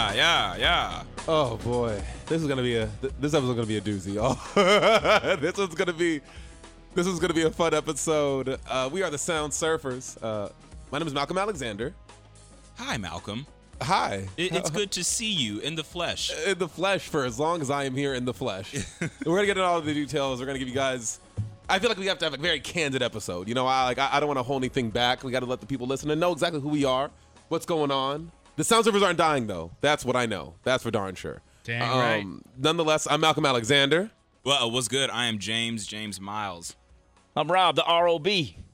Yeah, yeah, yeah. Oh boy, this is gonna be a th- this episode's gonna be a doozy. Oh, this one's gonna be this is gonna be a fun episode. Uh, we are the Sound Surfers. Uh, my name is Malcolm Alexander. Hi, Malcolm. Hi. It, it's good to see you in the flesh. in the flesh for as long as I am here in the flesh. We're gonna get into all of the details. We're gonna give you guys. I feel like we have to have a very candid episode. You know, I like I, I don't want to hold anything back. We got to let the people listen and know exactly who we are, what's going on. The Sound Surfers aren't dying though. That's what I know. That's for darn sure. Dang right. Nonetheless, I'm Malcolm Alexander. Well, uh, what's good? I am James James Miles. I'm Rob, the ROB.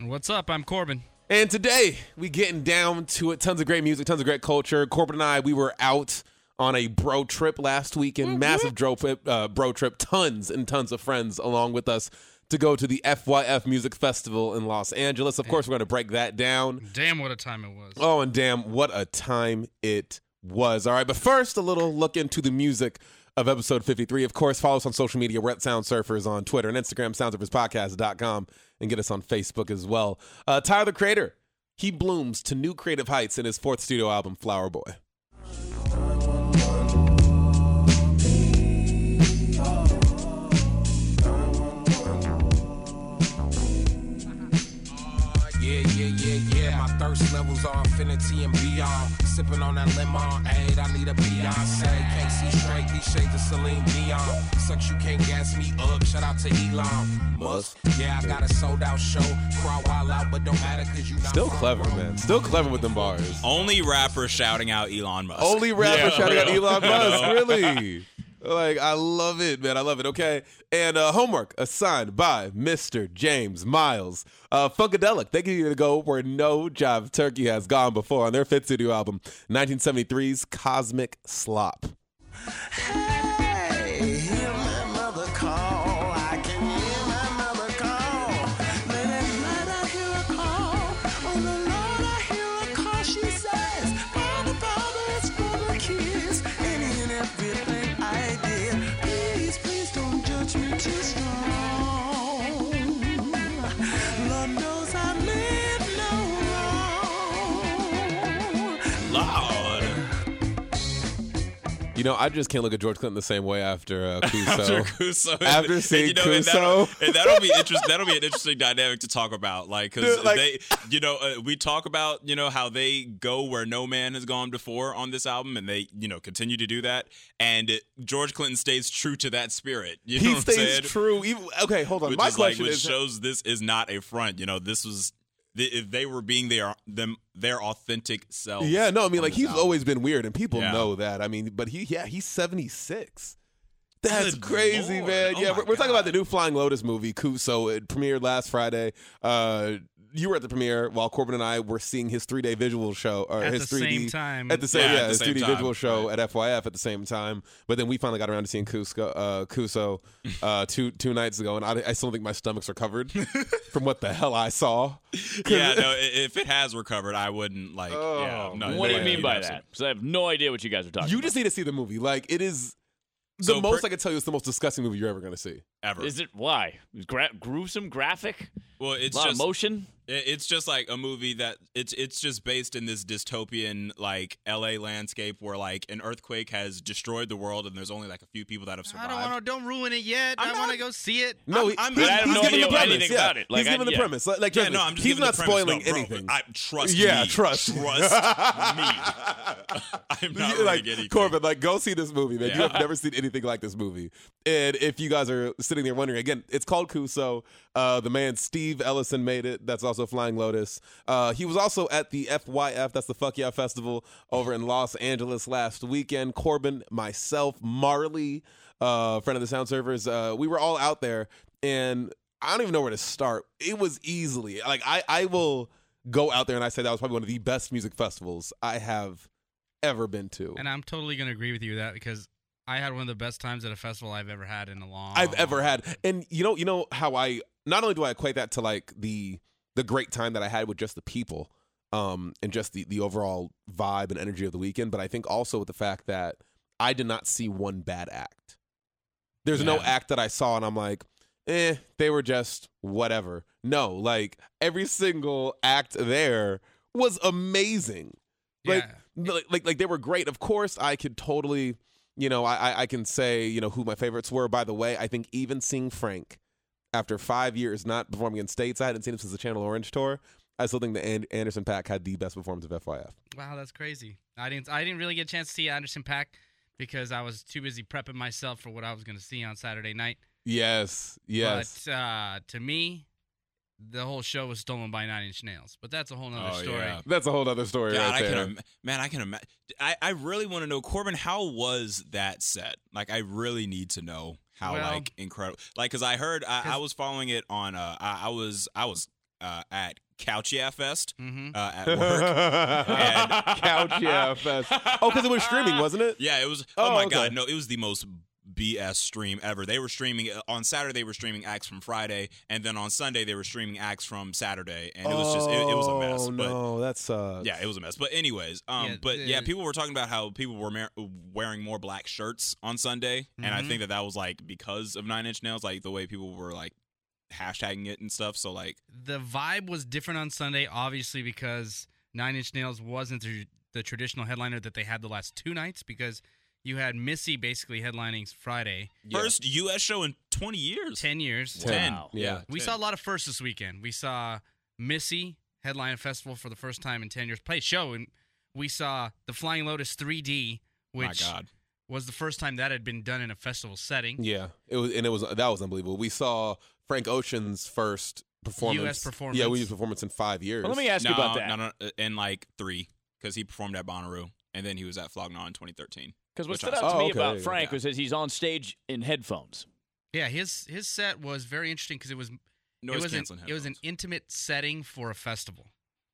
What's up? I'm Corbin. And today we getting down to it. Tons of great music, tons of great culture. Corbin and I, we were out on a bro trip last weekend. Massive bro trip, uh, bro trip. Tons and tons of friends along with us to go to the FYF Music Festival in Los Angeles. Of course, we're going to break that down. Damn, what a time it was. Oh, and damn, what a time it was. All right, but first, a little look into the music of episode 53. Of course, follow us on social media. We're at Sound Surfers on Twitter and Instagram, soundsurferspodcast.com, and get us on Facebook as well. Uh, Tyler, the creator, he blooms to new creative heights in his fourth studio album, Flower Boy. Thirst levels are infinity and beyond. Sipping on that lemonade, I need a Beyonce. Can't see straight, these shades of Celine Dion. Sucks, you can't gas me up. Shout out to Elon Musk. Yeah, I got a sold out show. Crawl while out, but don't matter cause you Still clever, man. Still clever with them bars. Only rapper shouting out Elon Musk. Only rapper Yeah, shouting out. Elon Musk, really. Like I love it, man. I love it. Okay, and uh, homework assigned by Mr. James Miles. Uh, Funkadelic. They get you to go where no Jive Turkey has gone before on their fifth studio album, 1973's Cosmic Slop. You know, I just can't look at George Clinton the same way after uh, Kuso. After Kuso, After and, seeing you know, and that'll, and that'll be interesting. That'll be an interesting dynamic to talk about, like because like- they, you know, uh, we talk about you know how they go where no man has gone before on this album, and they you know continue to do that, and it, George Clinton stays true to that spirit. You know he stays saying? true. Even, okay, hold on. which My is like which is, shows this is not a front. You know, this was if they were being their them their authentic selves. Yeah, no, I mean, like he's album. always been weird, and people Yeah. know that. I mean, but he, yeah, he's seventy six. That's Good crazy, Lord. man. Oh yeah, we're, we're talking about the new Flying Lotus movie, Kuso. It premiered last Friday. Uh, you were at the premiere while Corbin and I were seeing his three day visual show, or At his the 3D same time. at the same Yeah, yeah, the his 3D visual show right. at FYF at the same time. But then we finally got around to seeing Cusco, uh, Kuso uh, two two nights ago, and I, I still think my stomach's recovered from what the hell I saw. Yeah, no. If it has recovered, I wouldn't like. Oh, yeah, no, what do you mean by that? Because I have no idea what you guys are talking You about. just need to see the movie. Like it is the So most per- I can tell you. It's the most disgusting movie you're ever going to see. ever. Is it why? Gra- gruesome, graphic, well, it's a lot just of motion. It- it's just like a movie that it's it's just based in this dystopian like L.A. landscape where like an earthquake has destroyed the world and there's only like a few people that have survived. I don't want to. Don't ruin it yet. I'm I want to go see it. No, I'm- I'm- he's, I have he's no giving idea the premise. yeah. about it. Like, he's I- giving the yeah. premise. Like, like Yeah, no, I'm just he's not the spoiling No, bro, anything. I trust Yeah, me. trust. Trust me. I'm not You- like anything. Corbin, like go see this movie, man. You have never seen anything like this movie. And if you guys are sitting there wondering, again, it's called Kuso. Uh, the man Steve Ellison made it. That's also Flying Lotus. Uh, he was also at the FYF, that's the Fuck Yeah Festival over in Los Angeles last weekend. Corbin, myself, Marley, uh, friend of the Sound Surfers, uh, we were all out there, and I don't even know where to start. It was easily like I I will go out there and I say that was probably one of the best music festivals I have ever been to. And I'm totally going to agree with you with that because I had one of the best times at a festival I've ever had in a long I've ever had. And you know, you know how I not only do I equate that to like the the great time that I had with just the people, um, and just the the overall vibe and energy of the weekend, but I think also with the fact that I did not see one bad act. There's no act that I saw and I'm like, eh, they were just whatever. No, like every single act there was amazing. Like, Yeah. like, like, like they were great. Of course, I could totally, you know, I, I- I can say, you know, who my favorites were. By the way, I think even seeing Frank after five years not performing in states, I hadn't seen him since the Channel Orange tour. I still think the An- Anderson .Paak had the best performance of FYF. Wow, that's crazy. I didn't I didn't really get a chance to see Anderson .Paak because I was too busy prepping myself for what I was going to see on Saturday night. Yes, yes. But uh, to me, the whole show was stolen by Nine Inch Nails. But that's a whole nother Oh, story. yeah. That's a whole other story God, right I there. can im- man, I can imagine. I, I really want to know, Corbin. How was that set? Like, I really need to know how Well- like incredible. Like, because I heard I, I 'Cause- was following it on. Uh, I, I was I was uh, at Couch Yeah Fest Mhm. uh, at work. and Couch yeah fest. Oh, because it was streaming, wasn't it? yeah, it was. Oh, Oh, my okay. god, no, it was the most BS stream ever. They were streaming uh, on Saturday. They were streaming acts from Friday, and then on Sunday they were streaming acts from Saturday, and it was just it, it was a mess. Oh But no, that sucks. Yeah, it was a mess. But anyways, um, Yeah, but yeah, people were talking about how people were mar- wearing more black shirts on Sunday, and I think that that was like because of Nine Inch Nails, like the way people were like hashtagging it and stuff. So like, The vibe was different on Sunday, obviously, because Nine Inch Nails wasn't the, the traditional headliner that they had the last two nights because you had Missy basically headlining Friday. first U.S. show in 20 years. 10 years. Ten. Wow. Yeah. We 10. saw a lot of firsts this weekend. We saw Missy headline a festival for the first time in 10 years, play a show, and we saw the Flying Lotus 3D, My which God. was the first time that had been done in a festival setting. Yeah, it was, and it was that was unbelievable. We saw Frank Ocean's first performance, U.S. performance. Yeah, we used performance in five years. Well, let me ask no, you about that. No, no, uh, in like three because he performed at Bonnaroo, and then he was at Flog Gnaw in 2013. Because what Which stood out to saw. me Oh, okay, about. Frank Yeah. was that he's on stage in headphones. Yeah, his his set was very interesting because it was Noise it was an, canceling it was an intimate setting for a festival.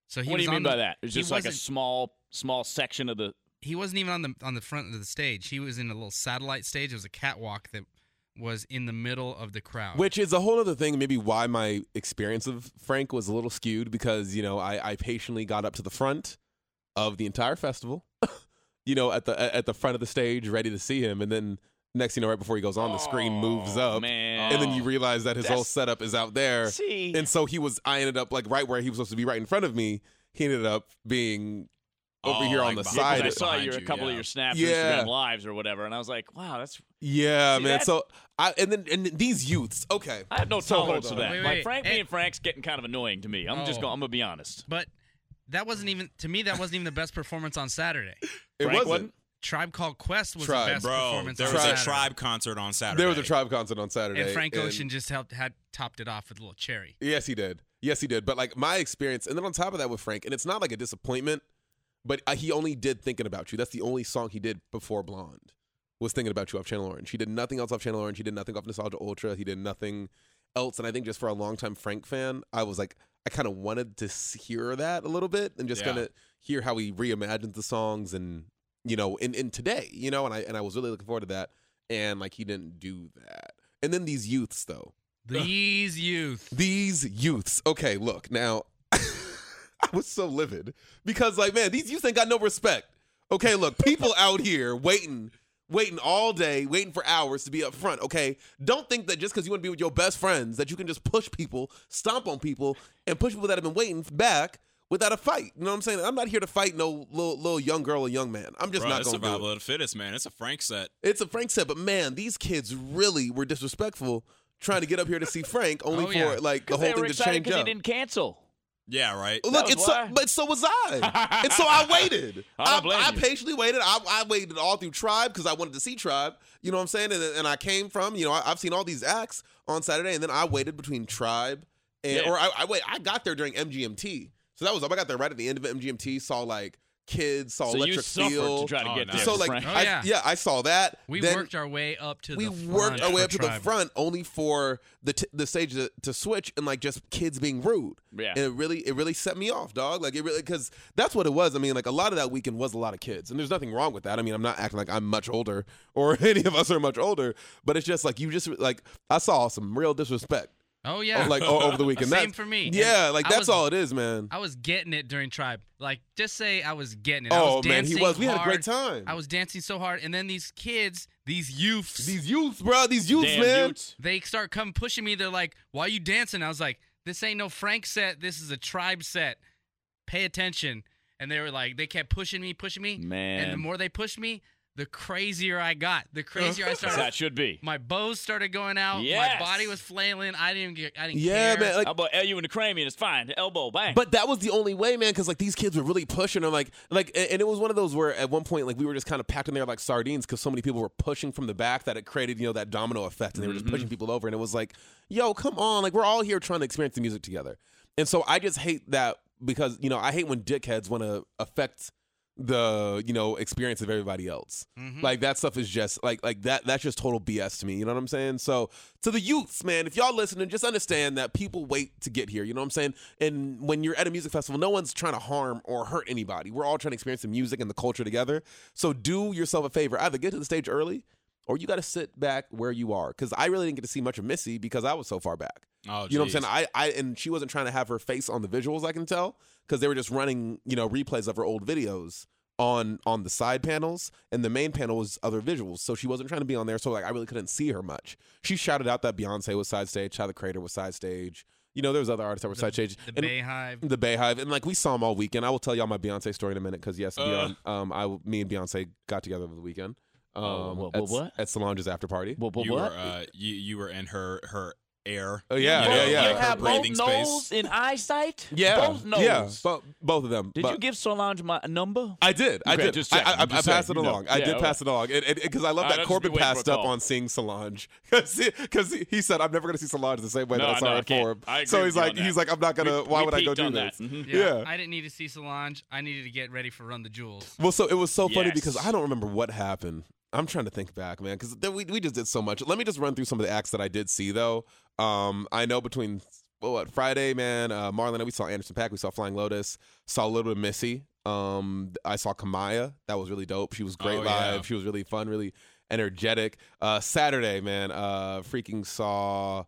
So he what do you mean on by that? It's he just like a small, small section of the. He wasn't even on the on the front of the stage. He was in a little satellite stage. It was a catwalk that was in the middle of the crowd. Which is a whole other thing, maybe why my experience of Frank was a little skewed because, you know, I, I patiently got up to the front of the entire festival, you know, at the at the front of the stage, ready to see him. And then next, you know, right before he goes on, the screen moves Oh, up. man. And then you realize that his whole setup is out there. See, And so he was, I ended up like right where he was supposed to be right in front of me. He ended up being over Oh, here on like the behind- Yeah, 'cause side. I saw behind your a you, couple of your snaps, Yeah. Instagram lives or whatever, and I was like, wow, that's. Yeah, See, man. that's- So I and then and these youths. Okay, I have no So, tolerance for that. Wait, like Frank, hey. me and Frank's getting kind of annoying to me. I'm just Oh. going. I'm gonna be honest. but that wasn't even to me. That wasn't even the best performance on Saturday. it Frank wasn't. wasn't? Tribe Called Quest was Tribe. the best Bro, performance there on was a tribe concert on Saturday. There was a tribe concert on Saturday, and Frank Ocean just helped had topped it off with a little cherry. Yes, he did. Yes, he did. But like my experience, and then on top of that with Frank, and it's not like a disappointment, but uh, he only did "Thinking About You." That's the only song he did before Blonde. Was "Thinking About You" off Channel Orange. He did nothing else off Channel Orange. He did nothing off Nostalgia Ultra. He did nothing else. And I think just for a longtime Frank fan, I was like, I kind of wanted to hear that a little bit and just Yeah. kind of hear how he reimagined the songs and you know, in in today, you know, and I and I was really looking forward to that. And like he didn't do that. And then these youths though. These youth. These youths. Okay, look, now I was so livid because like, man, these youths ain't got no respect. Okay, look, people out here waiting, waiting all day, waiting for hours to be up front. Okay. Don't think that just because you want to be with your best friends that you can just push people, stomp on people, and push people that have been waiting back without a fight. You know what I'm saying? I'm not here to fight no little little young girl or young man. I'm just Bro, not it's gonna do survival of the fittest, man. It's a Frank set. It's a Frank set, but man, these kids really were disrespectful trying to get up here to see Frank, only Oh, for like the Because they whole were thing to excited change because he up. didn't cancel. Yeah, right. Look, it's so, but so was I, and so I waited. I I, I patiently waited. I, I waited all through Tribe because I wanted to see Tribe. You know what I'm saying? And, and I came from, you know, I, I've seen all these acts on Saturday, and then I waited between Tribe and, Yeah. or I, I wait. I got there during MGMT, so that was I got there right at the end of MGMT. Saw like kids, saw So Electric suffered Feel. to try to Oh, get no. so like, Frank. Oh, I, yeah. yeah, I saw that. We Then worked our way up to we the front We worked our way up to the front only for the t- the stage to, to switch and like just kids being rude. Yeah. and it really it really set me off, dog. Like it really because that's what it was. I mean, like a lot of that weekend was a lot of kids, and there's nothing wrong with that. I mean, I'm not acting like I'm much older or any of us are much older, but it's just like you just like I saw some real disrespect. Oh yeah, oh, like o- over the weekend. Same That's- for me. Yeah, And like that's was- all it is, man. I was getting it during Tribe. Like, just say I was getting it. I Oh was man, he dancing was. We had a great time. I was dancing so hard, and then these kids, these youths, these youths, bro. These youths, Damn man. Utes. they start come pushing me. They're like, "Why you dancing?" I was like, "This ain't no Frank set. This is a Tribe set. Pay attention." And they were like, they kept pushing me, pushing me, Man. And the more they pushed me, the crazier I got. The crazier I started. that should be. My bows started going out. Yes. My body was flailing. I didn't get. I didn't Yeah, care. man. Like, How about L you in the crane and it's fine. Elbow, bang. But that was the only way, man, because like these kids were really pushing and like like and and it was one of those where at one point like we were just kind of packed in there like sardines because so many people were pushing from the back that it created you know that domino effect and they were just pushing mm-hmm. people over and it was like, yo, come on, like we're all here trying to experience the music together, and so I just hate that because you know I hate when dickheads want to affect the you know experience of everybody else. Mm-hmm. Like that stuff is just like like that that's just total bs to me you know what i'm saying? So to the youths man if y'all listening just understand that people wait to get here you know what i'm saying? And when you're at a music festival no one's trying to harm or hurt anybody. We're all trying to experience the music and the culture together. So do yourself a favor. Either get to the stage early or you got to sit back where you are. Because i really didn't get to see much of missy because i was so far back Oh, you know what I'm saying? I, I and she wasn't trying to have her face on the visuals. I can tell because they were just running, you know, replays of her old videos on on the side panels, and the main panel was other visuals. So she wasn't trying to be on there. So like, I really couldn't see her much. She shouted out that Beyonce was side stage, Tyler Creator was side stage. You know, there was other artists that were side stage. The And- Beyhive. the Beyhive, and like we saw them all weekend. I will tell y'all my Beyonce story in a minute because yes, Uh. Beyonce, um, I me and Beyonce got together over the weekend. Um, Oh, what- at, what- what? at Solange's after party. Well, but you what? were uh, you you were in her her air. Oh, yeah, you know, yeah, yeah. You her have both space. nose and eyesight? yeah, Both nose. yeah, bo- both of them. Did But- you give Solange my number? I did. I Okay, did. just I, checking, I, I, just passed saying, it you know. along. I Yeah, did okay. pass it along because I love that I'll Corbin be waiting for passed up on seeing Solange because he, he said I'm never going to see Solange the same way No, that I saw no, her I at can't. Forum. I agree So he's like that. he's like I'm not gonna. We- why we would I go do this? that. Mhm. Yeah. I didn't need to see Solange. I needed to get ready for Run the Jewels. Well, so it was so funny because I don't remember what happened. I'm trying to think back, man, because we we just did so much. Let me just run through some of the acts that I did see though. Um, I know between well, what Friday, man, uh, Marlon, we saw Anderson .Paak, we saw Flying Lotus, saw a little bit of Missy. Um, I saw Kamaiyah, that was really dope. She was great Oh, live. yeah. She was really fun, really energetic. Uh, Saturday, man, uh, freaking saw.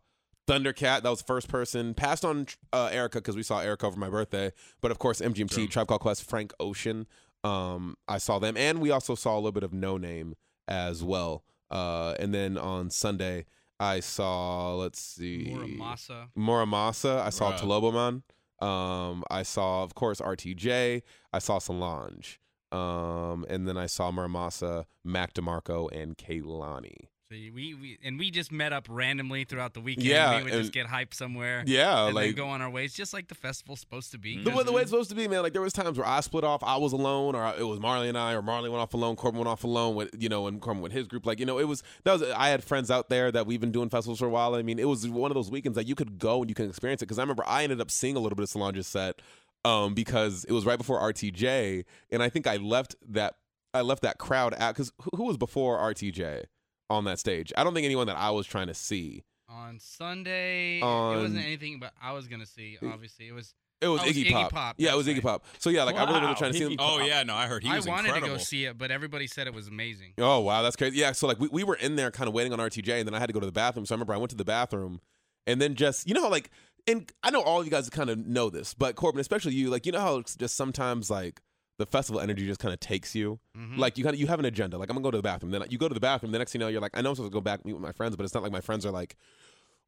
Thundercat, that was first person. Passed on uh, Erykah because we saw Erykah over my birthday. But of course, MGMT, True. Tribe Called Quest, Frank Ocean. Um, I saw them, and we also saw a little bit of No Name as well. Uh, and then on Sunday, I saw let's see, Mura Masa. Muramasa. I saw Bruh. Taloboman. Um, I saw, of course, RTJ. I saw Solange. Um, and then I saw Mura Masa, Mac DeMarco, and Kehlani. So we, we and we just met up randomly throughout the weekend. Yeah, we would just get hyped somewhere. Yeah, and like then go on our ways, just like the festival's supposed to be. The way, the way it's supposed to be, man. Like there was times where I split off, I was alone, or it was Marley and I, or Marley went off alone, Corbin went off alone with you know, and Corbin with his group. Like you know, it was that was. I had friends out there that we've been doing festivals for a while. I mean, it was one of those weekends that you could go and you can experience it. Because I remember I ended up seeing a little bit of Solange's set um, because it was right before RTJ, and I think I left that I left that crowd out because who, who was before RTJ on that stage? I don't think anyone that I was trying to see. on Sunday, On- it wasn't anything, but I was gonna see. Obviously, it was. It was Oh, it was Iggy, Iggy Pop. Pop, Yeah, it was that's Iggy. Pop. So yeah, like I really, really Wow, trying to see Iggy him. Oh yeah, no, I heard he I was wanted incredible. to go see it, but everybody said it was amazing. Oh wow, that's crazy. Yeah, so like we, we were in there kind of waiting on RTJ, and then I had to go to the bathroom. So I remember I went to the bathroom, and then just you know how like, and I know all of you guys kind of know this, but Corbin, especially you, like you know how it's just sometimes like the festival energy just kind of takes you. Mhm. Like you kind of you have an agenda. Like I'm gonna go to the bathroom. Then you go to the bathroom. The next thing you know, you're like, I know I'm supposed to go back meet with my friends, but it's not like my friends are like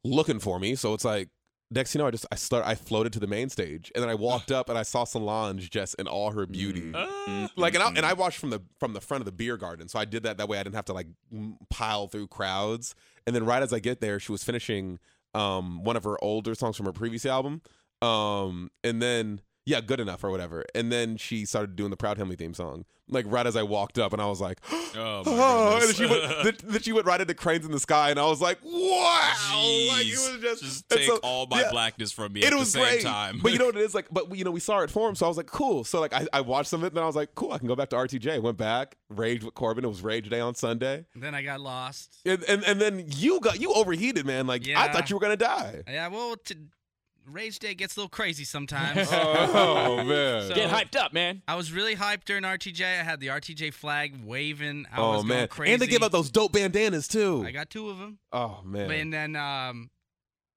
looking for me. So it's like next thing you know, I just I start I floated to the main stage, and then I walked up and I saw Solange just in all her beauty. Mm. Like and I, and I watched from the from the front of the beer garden, so I did that that way I didn't have to like pile through crowds. And then right as I get there, she was finishing um one of her older songs from her previous album. Um and then yeah, good enough or whatever. And then she started doing the Proud Family theme song, like right as I walked up, and I was like, Oh, my oh, and goodness. she went, then, then she went right into Cranes in the Sky, and I was like, wow, like it was just, and take so- all my yeah, blackness from me It at was the same great, time. but you know what it is like. But you know, we saw it for him, so I was like, cool. So like, I, I watched some of it, and then I was like, cool. I can go back to RTJ. Went back, raged with Corbin. It was Rage Day on Sunday, Then I got lost. and and, and then you got you overheated, man. Like I thought you were gonna die. Yeah, well, t- Rage Day gets a little crazy sometimes. Oh man. So- Get hyped up, man. I was really hyped during RTJ. I had the RTJ flag waving. I oh was going man. crazy. And they give out those dope bandanas too. I got two of them. oh man. And then um,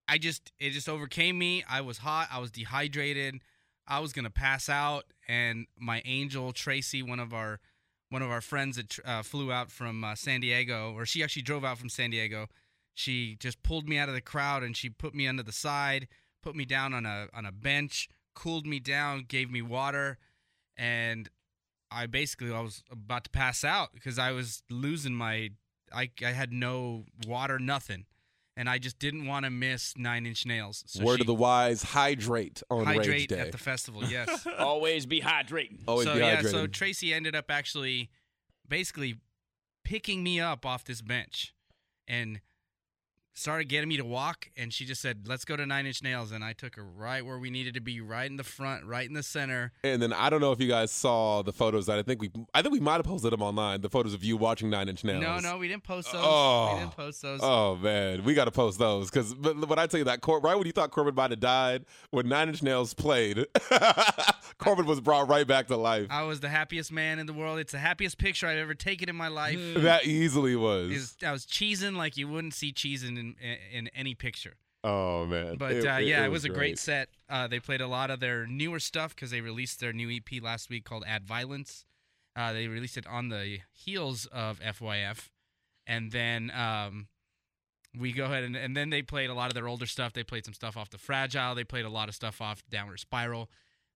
I just it just overcame me. I was hot. I was dehydrated. I was gonna pass out. And my angel Tracy, one of our one of our friends that uh, flew out from uh, San Diego, or she actually drove out from San Diego. She just pulled me out of the crowd and she put me under the side, put me down on a on a bench, cooled me down, gave me water, and I basically I was about to pass out because I was losing my I I had no water, nothing, and I just didn't want to miss Nine Inch Nails. So Word she- of the wise: hydrate on Rage hydrate Day. at the festival. Yes. Always be hydrating. Always so be yeah, so Tracy ended up actually, basically, picking me up off this bench, and started getting me to walk. And she just said, "Let's go to Nine Inch Nails," and I took her right where we needed to be, right in the front, right in the center. and then I don't know if you guys saw the photos that I think we I think we might have posted them online. The photos of you watching Nine Inch Nails. No, no, we didn't post those. Oh. We didn't oh. post those. Oh man, we got to post those because when I tell you that, Cor- right when you thought Corbin might have died, when Nine Inch Nails played, Corbin was brought right back to life. I was the happiest man in the world. It's the happiest picture I've ever taken in my life. that easily was. I was cheesing like you wouldn't see cheesing in, in in any picture. oh man, But uh, yeah, it, was, a great set. Uh, they played a lot of their newer stuff because they released their new EP last week called Add Violence. Uh, they released it on the heels of FYF, and then um, we go ahead and, and then they played a lot of their older stuff. They played some stuff off the Fragile. They played a lot of stuff off Downward Spiral,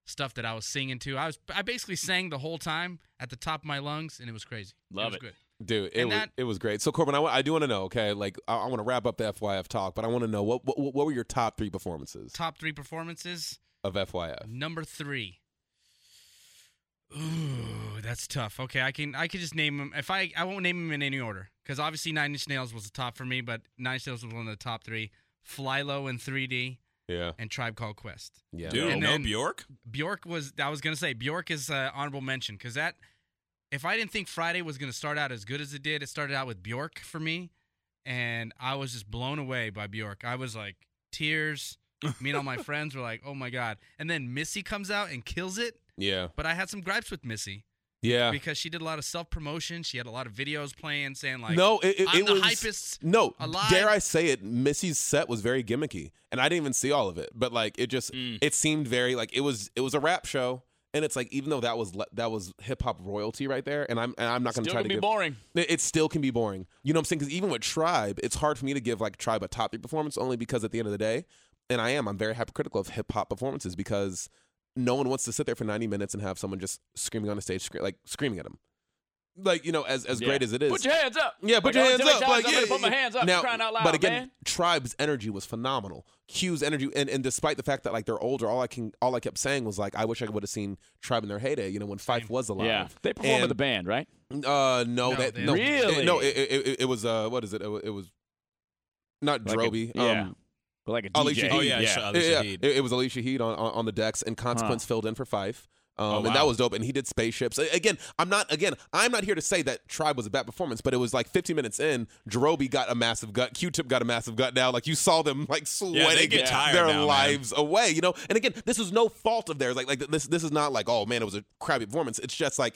stuff that I was singing to. I was I basically sang the whole time at the top of my lungs, and it was crazy. Love was it. Good. Dude, it And was that- it was great. So Corbin, I, I do want to know. Okay, like I, I want to wrap up the FYF talk, but I want to know what, what what were your top three performances Top three performances. of FYF? Number three. Ooh, that's tough. Okay, I can I can just name them. If I I won't name them in any order because obviously Nine Inch Nails was the top for me, but Nine Inch Nails was one of the top three. Flylo in 3D Yeah, and Tribe Called Quest. yeah. Dude, And no Bjork? Bjork was I was gonna say Bjork is uh, honorable mention because that if I didn't think Friday was gonna start out as good as it did, it started out with Bjork for me, and I was just blown away by Bjork. I was like tears. me and all my friends were like, "Oh my god!" And then Missy comes out and kills it. yeah, But I had some gripes with Missy yeah. because she did a lot of self promotion. She had a lot of videos playing saying like, no, it, it, it the was hypest No, alive. dare I say it? Missy's set was very gimmicky, and I didn't even see all of it. But like, it just Mm. it seemed very like it was it was a rap show, and it's like even though that was le- that was hip hop royalty right there, and I'm and I'm not going to try to be give, boring. It, it still can be boring. You know what I'm saying? Because even with Tribe, it's hard for me to give like Tribe a top three performance only because at the end of the day, and I am, I'm very hypercritical of hip hop performances because no one wants to sit there for 90 minutes and have someone just screaming on the stage, scre- like screaming at them. Like you know, as as Yeah. great as it is, Put your hands up. yeah, put Like, your hands up. times Like, I'm yeah, put my hands up. Now, crying out loud, but again, man. Tribe's energy was phenomenal. Q's energy, and, and despite the fact that like they're older, all I can all I kept saying was like, I wish I would have seen Tribe in their heyday. You know, when Phife was alive. Yeah, they perform with the band, right? Uh, no, No, that no, don't. Really? no. It, it, it, it was uh, what is it? It, it was not Like a- Jarobi. yeah. Um, But like a Alicia DJ. Heed. Oh, yeah, yeah. Alicia yeah, Heed. It, it was Ali Shaheed on, on on the decks, and Consequence filled in for Phife. Um, Oh, And that was dope. And he did spaceships. Again, I'm not. Again, I'm not here to say that Tribe was a bad performance, but it was like 15 minutes in, Jarobi got a massive gut. Q-Tip got a massive gut. Now, like you saw them like sweating tired their now, man. lives away. You know. And again, this was no fault of theirs. Like like this this is not like oh man, it was a crappy performance. It's just like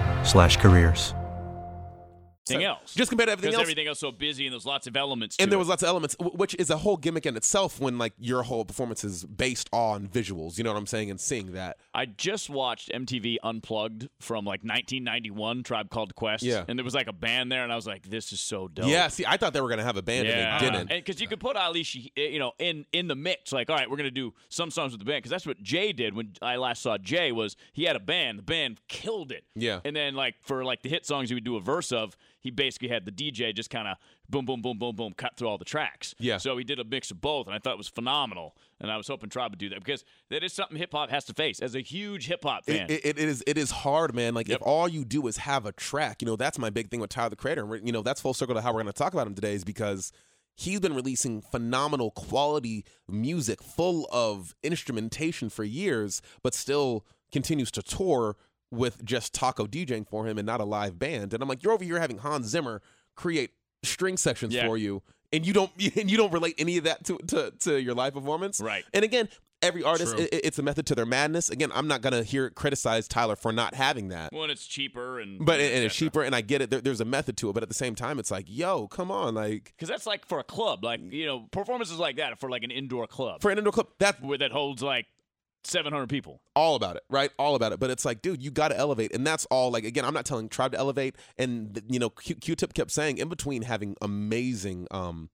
cbp.gov/careers. Anything else? Just compared to everything Because else. everything else so busy and there's lots of elements. to and there it. was lots of elements, which is a whole gimmick in itself. When like your whole performance is based on visuals, you know what I'm saying, and seeing that. I just watched MTV Unplugged from like 1991, Tribe Called Quest. Yeah. And there was like a band there, and I was like, this is so dope. Yeah, see, I thought they were gonna have a band, yeah. and they didn't. because you could put Ali, She- eh, you know, in in the mix. Like, all right, we're gonna do some songs with the band because that's what Jay did when I last saw Jay. Was he had a band? The band killed it. Yeah. And then like for like the hit songs, he would do a verse of. He basically had the DJ just kind of boom, boom, boom, boom, boom, cut through all the tracks. Yeah. So he did a mix of both, and I thought it was phenomenal. And I was hoping Tribe would do that because that is something hip hop has to face as a huge hip hop fan. It, it, it is it is hard, man. Like Yep. if all you do is have a track, you know, that's my big thing with Tyler the Creator. And you know, that's full circle to how we're going to talk about him today, is because he's been releasing phenomenal quality music, full of instrumentation for years, but still continues to tour with just Taco DJing for him and not a live band. And I'm like, you're over here having Hans Zimmer create string sections Yeah. for you, and you don't and you don't relate any of that to to, to your live performance, Right. And again. Every artist, True. i- i- it's a method to their madness. Again, I'm not gonna hear criticize Tyler for not having that, Well, and it's cheaper and but and it's cheaper, and I get it. There, there's a method to it, but at the same time, it's like, yo, come on, like because that's like for a club, like mm. you know, performances like that for like an indoor club for an indoor club, that where that holds like 700 people. all about it, right? All about it. But it's like, dude, you got to elevate, and that's all. Like again, I'm not telling Tribe to elevate, and you know, Q- Q-Tip kept saying in between having amazing. um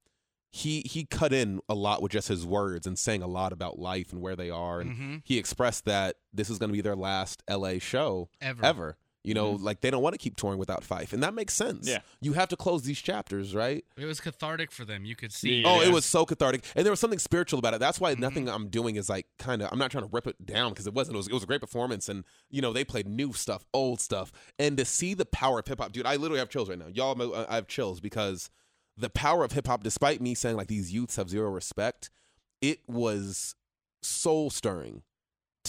he he cut in a lot with just his words and saying a lot about life and where they are, and Mhm. he expressed that this is going to be their last L.A. show Ever. Ever. You know, like they don't want to keep touring without Phife, and that makes sense. Yeah. you have to close these chapters, right? It was cathartic for them. You could see. Oh, it was so cathartic, and there was something spiritual about it. That's Mm-hmm. why nothing I'm doing is like kind of. I'm not trying to rip it down because it wasn't. It was, it was a great performance, and you know they played new stuff, old stuff, and to see the power of hip hop, dude. I literally have chills right now, y'all. I have chills because the power of hip hop, despite me saying like these youths have zero respect, it was soul stirring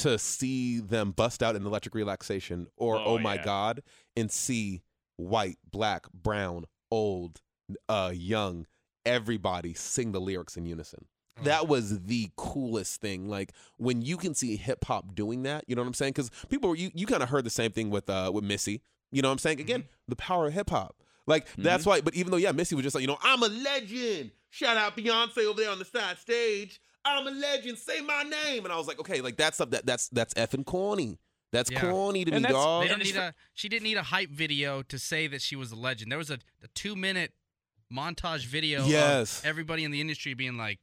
to see them bust out in electric relaxation or Oh, oh, my yeah. god and see white black brown old uh young everybody sing the lyrics in unison. Oh. that was the coolest thing. Like when you can see hip hop doing that you know what i'm saying? Because people you, you kind of heard the same thing with uh with missy. You know what i'm saying? Again Mm-hmm. the power of hip hop. Like that's why but even though yeah missy was just like you know i'm a legend. Shout out beyonce over there on the side stage i'm a legend say my name and i was like okay like that's stuff that that's that's effing corny that's Yeah. corny to And me that's- dog They And didn't need a, she didn't need a hype video to say that she was a legend. There was a, a two minute montage video Yes. of everybody in the industry being like,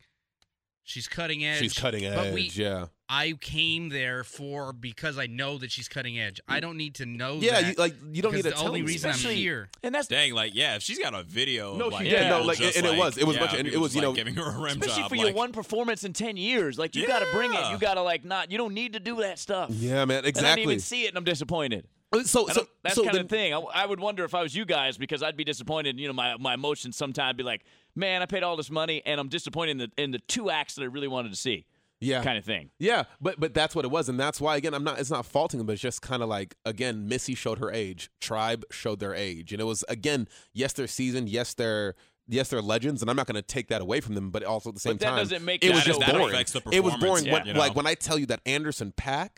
she's cutting edge. she's cutting But we, edge yeah I came there for because I know that she's cutting edge. I don't need to know yeah that. you, like you don't need to the only tell me. reason I'm Especially- here. And that's Dang, like yeah, if she's got a video, No, she like, did. No, like, just, and it was- it was yeah, much- and it was, you like, know- giving her a rim especially job, for your one performance in 10 years. Like you got to bring it. You got to like not. You don't need to do that stuff. yeah man And I didn't even see it, and I'm disappointed. Uh, so so that's so kind then- of thing. I, I would wonder if I was you guys because I'd be disappointed. You know, my my emotions sometimes be like, man, I paid all this money and I'm disappointed in the in the two acts that I really wanted to see. yeah Kind of thing. Yeah, but but that's what it was, and that's why again I'm not. It's not faulting them, but it's just kind of like again, Missy showed her age, Tribe showed their age, and it was again, yes, they're seasoned, yes, they're yes, they're legends, and I'm not going to take that away from them, but also at the same But that time, doesn't make it it was just boring. the It was boring. yeah, when, you know? Like when I tell you that Anderson .Paak,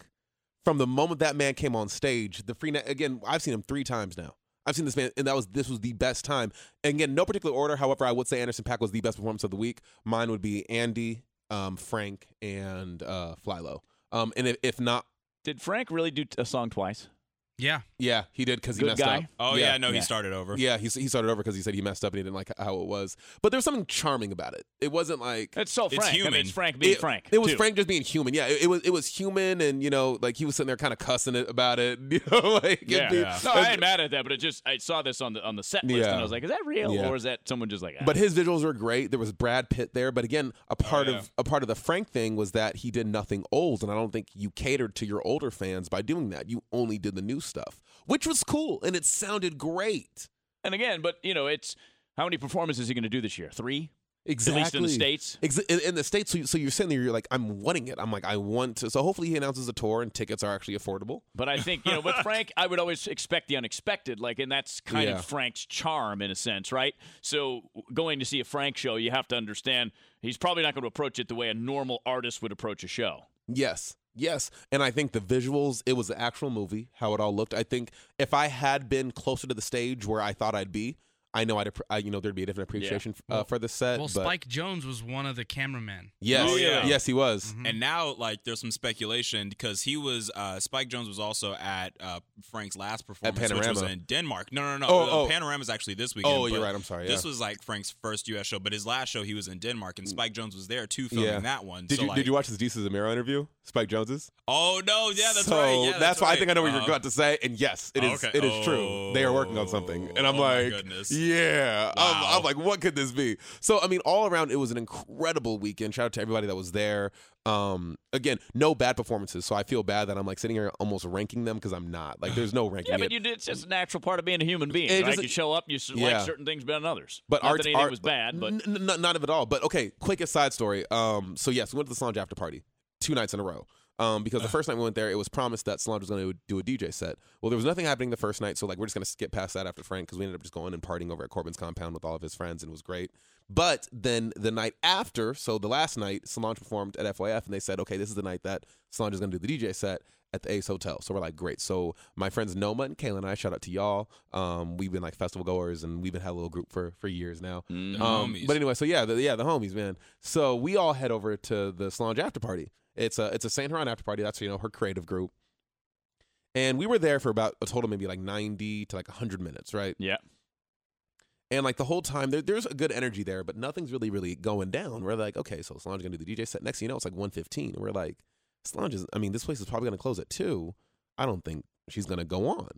from the moment that man came on stage, the free net again, I've seen him three times now. I've seen this man, and that was this was the best time. And again, no particular order. However, I would say Anderson .Paak was the best performance of the week. Mine would be Andy, um, Frank, and uh, Flylo. Um, and if, if not, Did Frank really do a song twice? Yeah. yeah, he did because he Good messed guy? up. Oh yeah, yeah, no, Yeah. he started over. yeah. He he started over because he said he messed up and he didn't like how it was. But there was something charming about it. It wasn't like It's so Frank. I mean, human. it's Frank being it, Frank. It was too. Frank just being human. Yeah, it, it was it was human, and you know, like he was sitting there kind of cussing it about it. You know, like it'd Yeah. be- No, I ain't mad at that, but it just I saw this on the on the set list and I was like, is that real Yeah. or is that someone just like? ah? But his visuals were great. There was Brad Pitt there, but again, a part Oh, yeah. of a part of the Frank thing was that he did nothing old, and I don't think you catered to your older fans by doing that. You only did the new stuff, which was cool, and it sounded great. and again, but you know, it's how many performances is he going to do this year? Three. Exactly. At least in the states. Ex- in, the states, so, so you're sitting there, you're like, I'm wanting it. I'm like, I want to. So hopefully he announces a tour and tickets are actually affordable. But I think you know, with Frank, I would always expect the unexpected, like, and that's kind Yeah. of Frank's charm in a sense, right? So going to see a Frank show, you have to understand he's probably not going to approach it the way a normal artist would approach a show. Yes. Yes. And I think the visuals, it was the actual movie, how it all looked. I think if I had been closer to the stage where I thought I'd be, I know I'd, I, you know, there'd be a different appreciation uh, for the set. Well, but Spike Jonze was one of the cameramen. Yes. Oh, yeah. Yes, he was. And now, like, there's some speculation because he was uh, Spike Jonze was also at uh, Frank's last performance, which was in Denmark. No, no, no. Oh, uh, oh. Panorama's actually this weekend. Oh, you're right. I'm sorry, This was like Frank's first U.S. show, but his last show he was in Denmark, and Spike Jonze was there too, filming Yeah. that one. Did so, you like, did you watch his Jesus Amiro interview? Spike Jonze's? Oh no, yeah, that's so right. Yeah, that's, why I think I know what you're Uh, about to say. And yes, it is. Okay. It is true. They are working on something, and I'm Oh, my like, goodness. Yeah. I'm, I'm like, what could this be? So I mean, all around, it was an incredible weekend. Shout out to everybody that was there. Um, again, no bad performances. So I feel bad that I'm like sitting here almost ranking them because I'm not. Like, there's no ranking. Yeah, but it. you did. It's just a natural part of being a human being, It right? you show up, you Yeah. like certain things better than others. But not art, that art was bad, but n- n- of it all. But okay, quickest side story. Um, so yes, we went to the Solange after party two nights in a row. Um, because the first night we went there, it was promised that Solange was going to do a DJ set. Well, there was nothing happening the first night, so like we're just going to skip past that after Frank because we ended up just going and partying over at Corbin's compound with all of his friends, and it was great. But then the night after, so the last night, Solange performed at FYF, and they said, okay, this is the night that Solange is going to do the DJ set at the Ace Hotel. So we're like, great. So my friends Noma and Kayla and I, shout out to y'all. Um, we've been like festival goers, and we've been had a little group for for years now. The Um, homies. but anyway, so yeah, the, yeah, the homies, man. So we all head over to the Solange after party. It's a it's a Saint Laurent after party. That's you know her creative group. And we were there for about a total maybe like ninety to like hundred minutes, right? yeah. And like the whole time, there, there's a good energy there, but nothing's really really going down. We're like, okay, so Solange gonna do the DJ set. Next thing you know, it's like one fifteen, and we're like, Solange is. I mean, this place is probably gonna close at two. I don't think she's gonna go on.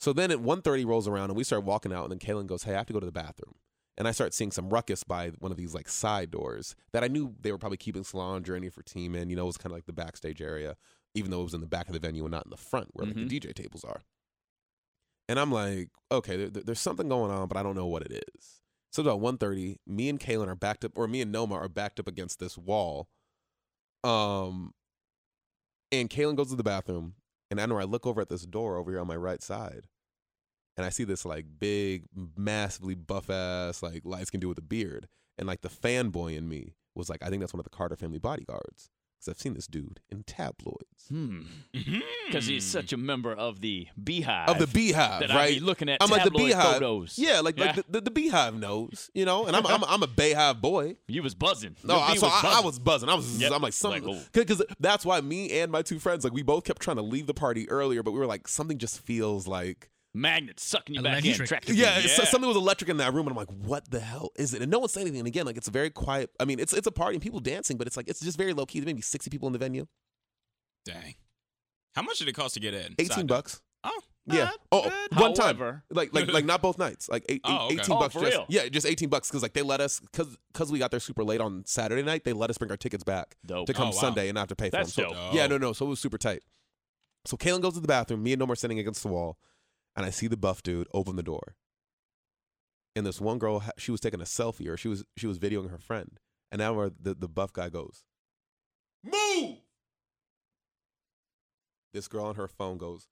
So then at 1.30 rolls around and we start walking out, and then Kaylin goes, "Hey, I have to go to the bathroom." And I start seeing some ruckus by one of these like side doors that I knew they were probably keeping Salon or for team in. You know, it was kind of like the backstage area, even though it was in the back of the venue and not in the front where like the DJ tables are. And I'm like, okay, there, there- there's something going on, but I don't know what it is. So about 1.30, me and Kaylin are backed up, or me and Noma are backed up against this wall. Um, and Kaylin goes to the bathroom, and I know I look over at this door over here on my right side, and I see this like big, massively buff ass, like light can do with a beard, and like the fanboy in me was like, I think that's one of the Carter family bodyguards because I've seen this dude in tabloids. Hmm. Because he's such a member of the Beehive. Of the Beehive, that right? I'd be looking at I'm like the tabloid Beehive. photos. Yeah, like, Yeah. like the, the, the Beehive knows, you know, and I'm I'm, I'm a Beehive boy. You was buzzing. No, Your I, bee so was I, I buzzing. was buzzing. I was, Yep. I'm like something, Like, oh. because that's why me and my two friends, like we both kept trying to leave the party earlier, but we were like, something just feels like Magnets sucking you back in. Electric. attracting yeah, you. it's- something was electric in that room, and I'm like, what the hell is it? And no one's saying anything. And again, like it's a very quiet. I mean, it's it's a party and people dancing, but it's like it's just very low key. There may be 60 people in the venue. Dang. How much did it cost to get in? 18 Side note. bucks. Oh, Yeah. not oh, oh, bad. one time. However- Like like like not both nights. Like eight, Oh, okay. 18 Oh, bucks. for just, real? Yeah, just 18 bucks because like they let us because because we got there super late on Saturday night. They let us bring our tickets back Dope. to come Oh, wow. Sunday and not have to pay for That's them. So, dope. Yeah, oh. no, no. So it was super tight. So Kaylin goes to the bathroom. Me and Noma are sitting against the wall, and I see the buff dude open the door. And this one girl, she was taking a selfie, or she was she was videoing her friend. And now where the the buff guy goes, move. This girl on her phone goes,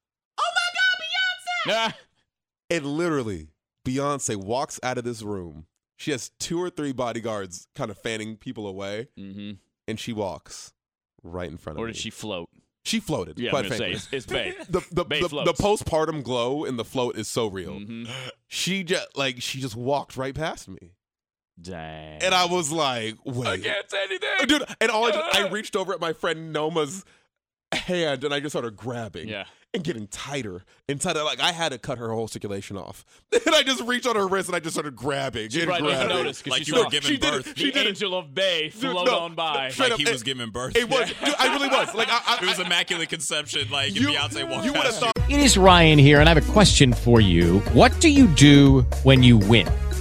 Ah, and literally, Beyonce walks out of this room. She has two or three bodyguards kind of fanning people away, mhm. and she walks right in front of Or did she float? She floated. Yeah, quite I'm gonna say it's, it's Bay. the the, Bay the, the postpartum glow in the float is so real. Mhm. She just like she just walked right past me, Dang. and I was like, "Wait, I can't say anything. dude!" And all I, just, I reached over at my friend Noma's hand, and I just started grabbing. Yeah. And getting tighter and tighter. Like I had to cut her whole circulation off, and I just reached on her wrist and I just started grabbing. She and probably didn't grabbing. notice 'cause Like she you saw were giving she did it. birth. She the did it. angel of Bay Dude, float no, on by. straight Like up, he was giving birth. It was. Dude, I really was. Like I, I, It was immaculate conception. Like and You- Beyonce walked you would have past you. thought. It is Ryan here, and I have a question for you. What do you do when you win?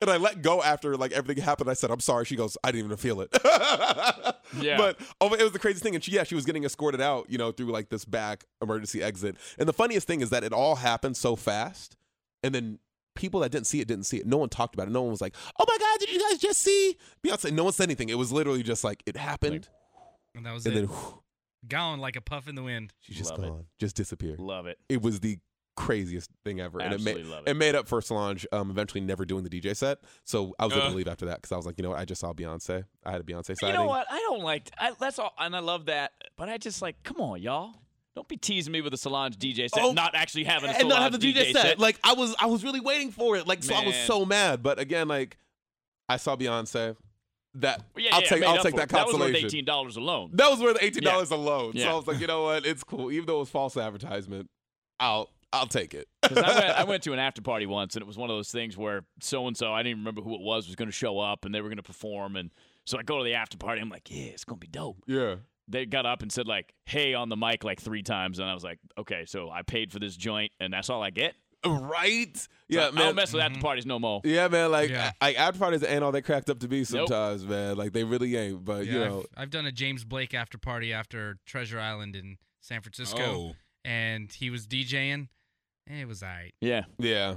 and I let go after like everything happened. I said, "I'm sorry." She goes, "I didn't even feel it." Yeah. But oh, it was the craziest thing, and she yeah, she was getting escorted out, you know, through like this back emergency exit. And the funniest thing is that it all happened so fast, and then people that didn't see it didn't see it. No one talked about it. No one was like, "Oh my god, did you guys just see Beyonce?" No one said anything. It was literally just like it happened, And that was and it. then whew, Gone like a puff in the wind. she's just Love it. gone, just disappeared. Love it. it was the craziest thing ever, and it Absolutely made it. it made up for Solange um, eventually never doing the DJ set. So I was able Uh. to leave after that because I was like, you know what, I just saw Beyonce. I had a Beyonce side. You know what? I don't like. I, that's all, and I love that. But I just like, come on, y'all. Don't be teasing me with a Solange DJ set, Oh, not actually having a and not Solange have the DJ, set. Like I was, I was really waiting for it. Like so, I was so mad. But again, like I saw Beyonce. That Well, yeah, I'll yeah, take, I'll take that it. That was worth consolation. eighteen dollars alone. That was worth eighteen Yeah. dollars alone. So Yeah. I was like, you know what, it's cool. Even though it was false advertisement, I'll, I'll take it. 'Cause I went, I went to an after party once, and it was one of those things where so and so I didn't even remember who it was was going to show up, and they were going to perform, and so I go to the after party. I'm like, yeah, it's going to be dope. yeah. They got up and said like, "Hey" on the mic like three times, and I was like, okay, so I paid for this joint, and that's all I get. Right? So Yeah, I man. don't mess with after mm-hmm. parties no more. Yeah, man. Like, Yeah. I, after parties ain't all they cracked up to be Nope. sometimes, man. Like they really ain't. But Yeah, you I've- know, I've, done a James Blake after party after Treasure Island in San Francisco, Oh. and he was DJing. And It was alright. Yeah, yeah.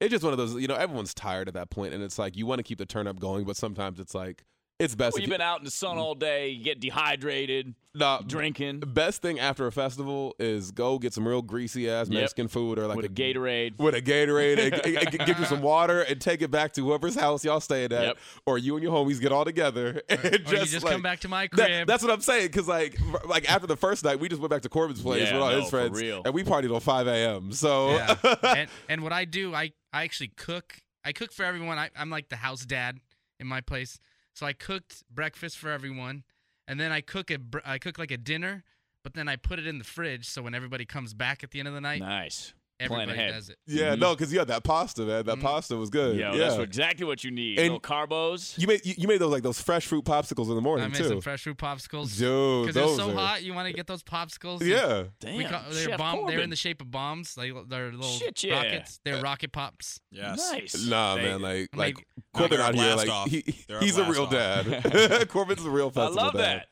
It's just one of those. You know, everyone's tired at that point, and it's like you want to keep the turn up going, but sometimes it's like it's best. Well, you've you- been out in the sun all day, you get dehydrated, Nah, drinking best thing after a festival is go get some real greasy ass Yep. Mexican food or like with a Gatorade. with a Gatorade, and, and- and get you some water, and take it back to whoever's house y'all staying at, Yep. or you and your homies get all together and Or just, you just like, come back to my That- crib. that's what I'm saying. Because like, like after the first night, we just went back to Corbin's place Yeah, with all no, his for friends, real. and we partied till 5 a.m. So Yeah. and and what I do, I I actually cook. I cook for everyone. I, I'm like the house dad in my place. So I cooked breakfast for everyone, and then I cook a I cook like a dinner, but then I put it in the fridge so when everybody comes back at the end of the night, Nice. Plan ahead. does it. yeah, Mhm. no, because you had that pasta, man. That Mhm. pasta was good. Yo, yeah, that's exactly what you need. And- Little carbos. you made. You, you made those like those fresh fruit popsicles in the morning. I made too. some fresh fruit popsicles. Dude, because they're so are- hot, you want to get those popsicles. Yeah, Damn, We call, they're Chef bomb. They're in the shape of bombs. Like they're little Shit, yeah. rockets. They're rocket pops. Yes. Nice. nah, They- man. Like, I'm like like- Corbin they're a out here, like he, They're a he's a real off. dad. Corbin's a real I love dad. that.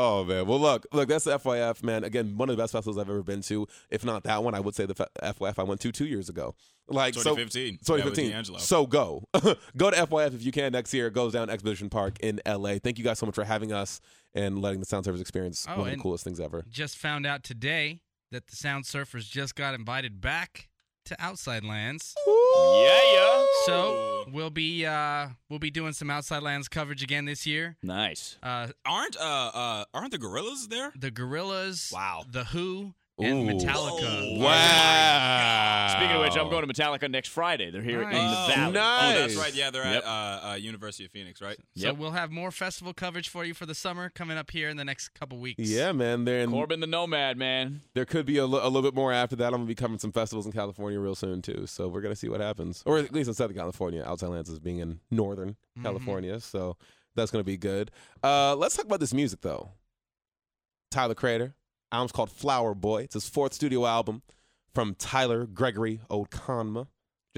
Oh man, well look, look, that's the FYF, man. Again, one of the best festivals I've ever been to. If not that one, I would say the F- FYF I went to two years ago. Like so- 2015. 2015. Yeah, so go, go to FYF if you can next year. It goes down Exposition Park in LA. Thank you guys so much for having us and letting the Sound Surfers experience Oh, one of the coolest things ever. Just found out today that the Sound Surfers just got invited back to Outside Lands. Yeah, yeah. So we'll be uh we'll be doing some Outside Lands coverage again this year. Nice. Uh aren't uh uh aren't the Gorillaz there? the Gorillaz, Wow. the Who, and Ooh. Metallica. Wow. Speaking of which, I'm going to Metallica next Friday. They're here in the Nice. Valley. Oh, that's right. Yeah, they're Yep. at uh, uh, University of Phoenix, right? So Yep. we'll have more festival coverage for you for the summer coming up here in the next couple weeks. Yeah, man. There and Corbin the Nomad, man. there could be a, li- a little bit more after that. I'm gonna be covering some festivals in California real soon too. So we're gonna see what happens, or at least in Southern California. Outside Lands is being in Northern Mhm. California, so that's gonna be good. Uh, let's talk about this music though. Tyler Creator, album's called Flower Boy. It's his fourth studio album from Tyler Gregory Okonma.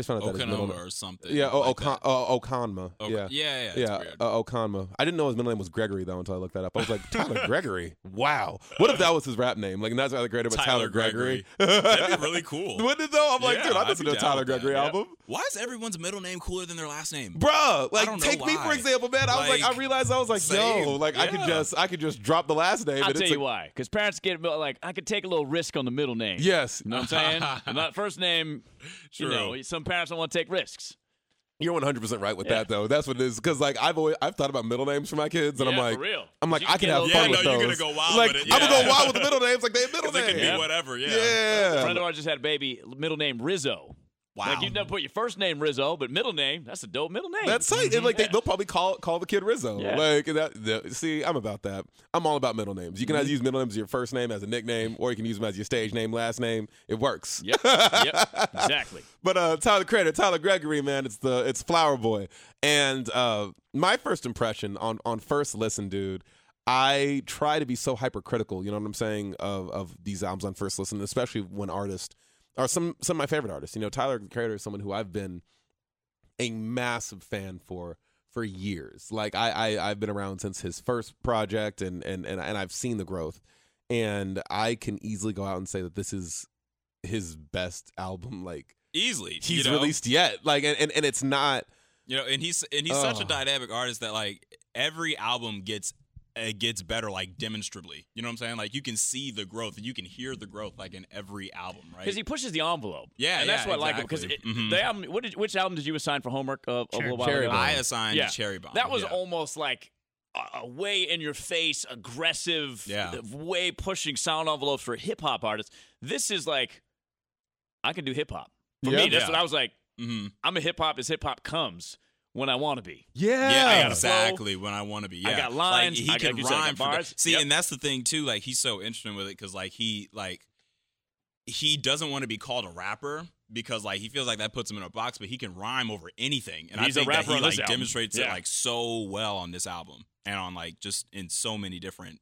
Just found out that his middle Okanoma name. or something. Yeah, o- like Okon- that. Okonma. Ok- yeah. yeah, yeah, it's yeah, weird. uh, Okonma. I didn't know his middle name was Gregory though until I looked that up. I was like, Tyler Gregory. Wow. What if that was his rap name? Like not Tyler Gregory, but Tyler, Tyler Gregory. Gregory. That'd be really cool. Wouldn't it though? I'm like, Yeah, dude, I I'd listened to a down Tyler with that. Gregory Yeah. album. Why is everyone's middle name cooler than their last name? Bruh, like don't know take me for why. example, man. I was like, I realized I was like, yo, same. like I could Yeah. just, I could just drop the last name. I'll and tell it's you like, why. Because parents get like, I could take a little risk on the middle name. Yes, You know what I'm saying? And that first name, you know, some parents don't want to take risks. you're 100 percent right with Yeah. that though. That's what it is. Because like I've always, I've thought about middle names for my kids, and I'm like, real. I'm like, I can have fun with Yeah, no, those. you're gonna go wild like with it, I'm gonna go wild with the middle names, like they middle 'Cause it names. can be whatever. Yeah. A friend of ours just had a baby, middle name Rizzo. Wow. Like you never put your first name Rizzo, but middle name that's a dope middle name. That's right. And like they, they'll probably call call the kid Rizzo. Yeah. Like that. the- see, I'm about that. I'm all about middle names. You can Mm-hmm. either use middle names as your first name as a nickname, or you can use them as your stage name, last name. It works. Yep. Yep. exactly. But uh, Tyler Creator, Tyler Gregory, man, it's the it's Flower Boy. And uh, my first impression on on first listen, dude, I try to be so hypercritical. You know what I'm saying of of these albums on first listen, especially when artists are some some of my favorite artists. You know, Tyler Creator is someone who I've been a massive fan for for years. Like I, I I've been around since his first project, and and and, and I've seen the growth. And I can easily go out and say that this is his best album. Like Easily. he's you know? released yet. Like and, and, and it's not You know, and he's and he's such a dynamic artist that like every album gets it gets better like demonstrably. You know what I'm saying? Like you can see the growth and you can hear the growth like in every album, right? Because he pushes the envelope. Yeah, and that's yeah, what I like because exactly. Mhm. the album. What did, which album did you assign for homework uh, a little while Cherry ago? Bomb. I assigned Yeah. Cherry Bomb. That was yeah. almost like a, a way in your face, aggressive, Yeah. way pushing sound envelopes for hip hop artists. This is like, I can do hip hop. For Yeah. me, that's Yeah. what I was like. hmm I'm a hip hop as hip hop comes when I want to be. yeah. Yeah, I got a exactly. When I want to be, yeah. I got lines, Like, he I can you said I got rhyme for bars. that. See, Yep. and that's the thing too. Like he's so interesting with it because like he like he doesn't want to be called a rapper because like he feels like that puts him in a box, but he can rhyme over anything. And He's a I think rapper that he like album. demonstrates Yeah. it like so well on this album and on like just in so many different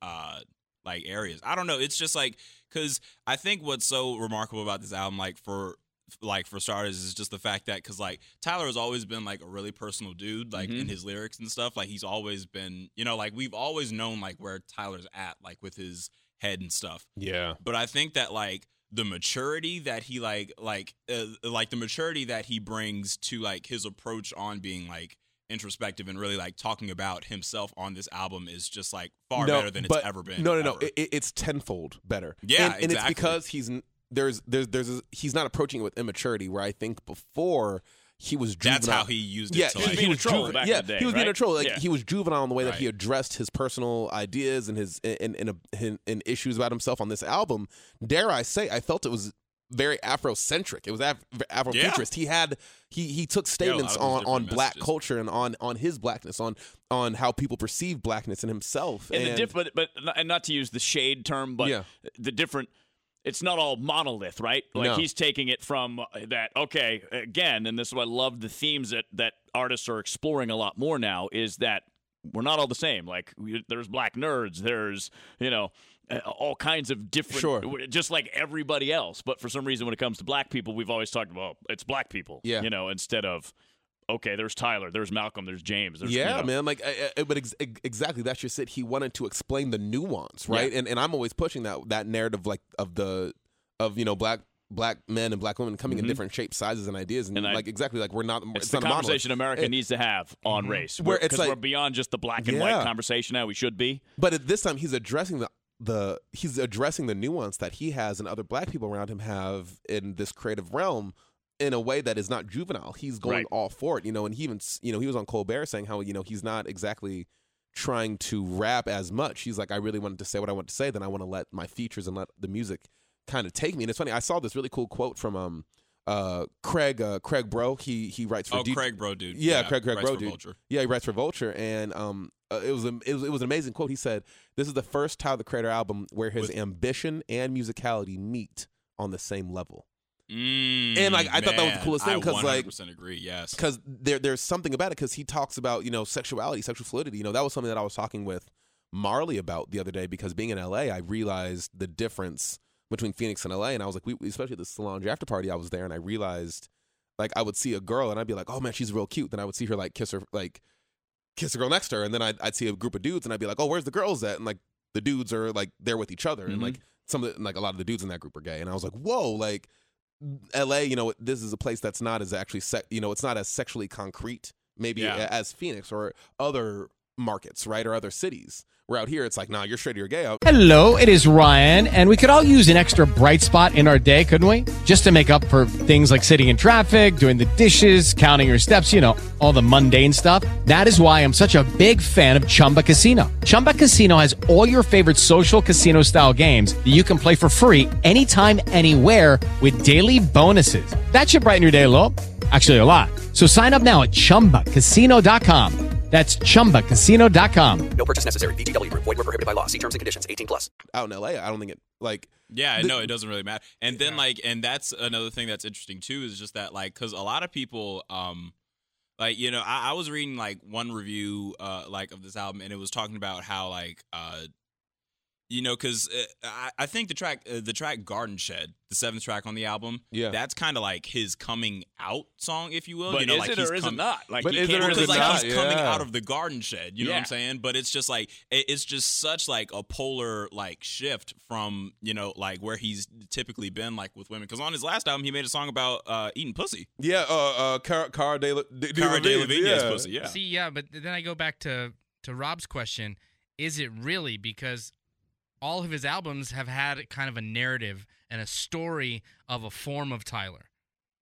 uh like areas. I don't know. It's just like because I think what's so remarkable about this album, like for like for starters, is just the fact that because like Tyler has always been like a really personal dude, like Mhm. in his lyrics and stuff. Like he's always been, you know, like we've always known like where Tyler's at, like with his head and stuff. Yeah. But I think that like the maturity that he like like uh, like the maturity that he brings to like his approach on being like introspective and really like talking about himself on this album is just like far No, better than it's ever been. No, no, no. ever. It, it- it's tenfold better. Yeah, and, and it's because he's there's there's there's a, he's not approaching it with immaturity. Where I think before he was juvenile. That's how he used it Yeah, to, he, like- he being a was troll juve- back in the day, he was being a troll. Like Yeah. he was juvenile in the way that he addressed his personal ideas and his and and, and, and issues about himself on this album. Dare I say, I felt it was very Afrocentric. It was Af- Afrofuturist. He had he he took statements on on black messages. culture and on on his blackness on on how people perceive blackness in himself. and, the diff- but, but and not to use the shade term, but Yeah. the different. It's not all monolith, right? Like No. he's taking it from uh, that. Okay, again, and this is what I love the themes that that artists are exploring a lot more now is that we're not all the same. Like we, there's black nerds, there's you know all kinds of different, Sure. just like everybody else. But for some reason, when it comes to black people, we've always talked about it's black people, Yeah. you know, instead of okay, there's Tyler, there's Malcolm, there's James, there's yeah, you know, man. Like, I, I, but ex- ex- exactly, that's just it. He wanted to explain the nuance, right? And and I'm always pushing that that narrative, like of the of you know black black men and black women coming in mm-hmm. different shapes, sizes, and ideas, and, Mm-hmm. And I- like exactly like we're not. It's, It's, the not conversation America It- needs to have on mm-hmm. race. Where We're- it's 'cause we're beyond just the black and Yeah. white conversation now. We should be. But at this time, he's addressing the the he's addressing the nuance that he has and other black people around him have in this creative realm in a way that is not juvenile. He's going Right. all for it, you know. And he even you know he was on Colbert saying how you know he's not exactly trying to rap as much. He's like, I really wanted to say what I want to say. Then I want to let my features and let the music kind of take me. And it's funny. I saw this really cool quote from um uh Craig uh Craig Bro. He he writes for oh, D- Craig Bro, dude. yeah, Craig Craig Bro, dude. Vulture. Yeah, he writes for Vulture, and um, uh, it was a, it was it was an amazing quote. He said, "This is the first Tyler the Creator album where his With- ambition and musicality meet on the same level." Mm, And, like, I thought that was the coolest thing, because like- 100% agree. Yes. Because there there's something about it. Because he talks about you know sexuality, sexual fluidity. You know that was something that I was talking with Marley about the other day. Because being in LA, I realized the difference between Phoenix and LA, and I was like, we especially at the Solange after party, I was there, and I realized like I would see a girl, and I'd be like, oh man, she's real cute. Then I would see her like kiss her like kiss a girl next to her, and then I'd, I'd see a group of dudes, and I'd be like, oh, where's the girls at? And like the dudes are like there with each other, and Mhm. like some of the, like a lot of the dudes in that group are gay, and I was like, whoa, like L.A. You know, this is a place that's not as actually se- you know, it's not as sexually concrete maybe Yeah. as Phoenix or other markets, right, or other cities Where out here, it's like, nah, you're straight or you're gay. Hello, it is Ryan, and we could all use an extra bright spot in our day, couldn't we? Just to make up for things like sitting in traffic, doing the dishes, counting your steps, you know, all the mundane stuff. That is why I'm such a big fan of Chumba Casino. Chumba Casino has all your favorite social casino style games that you can play for free anytime, anywhere with daily bonuses. That should brighten your day a little. Actually, a lot. So sign up now at chumbacasino.com. That's chumbacasino.com. No purchase necessary. BGW. Group. Void were prohibited by law. See terms and conditions. 18 plus. Out in LA, I don't think it like. Yeah, the- no, it doesn't really matter. And then like, and that's another thing that's interesting too is just that like, because a lot of people, um, like you know, I, I was reading like one review, uh, like of this album, and it was talking about how like, uh, you know, because uh, I, I think the track, uh, the track Garden Shed, the seventh track on the album, Yeah. that's kind of like his coming out song, if you will. But you know, is like it he's or is it not? Like, But he is it or is because it like not? he's coming Yeah. out of the garden shed you know what i'm saying but it's just like it- it's just such like a polar like shift from you know like where he's typically been like with women because on his last album he made a song about uh eating pussy Yeah, uh, uh, Cara, Cara de, de, de Cara Delevingne, Delevingne's yeah. pussy yeah See, yeah, but then I go back to to Rob's question: Is it really because all of his albums have had kind of a narrative and a story of a form of Tyler?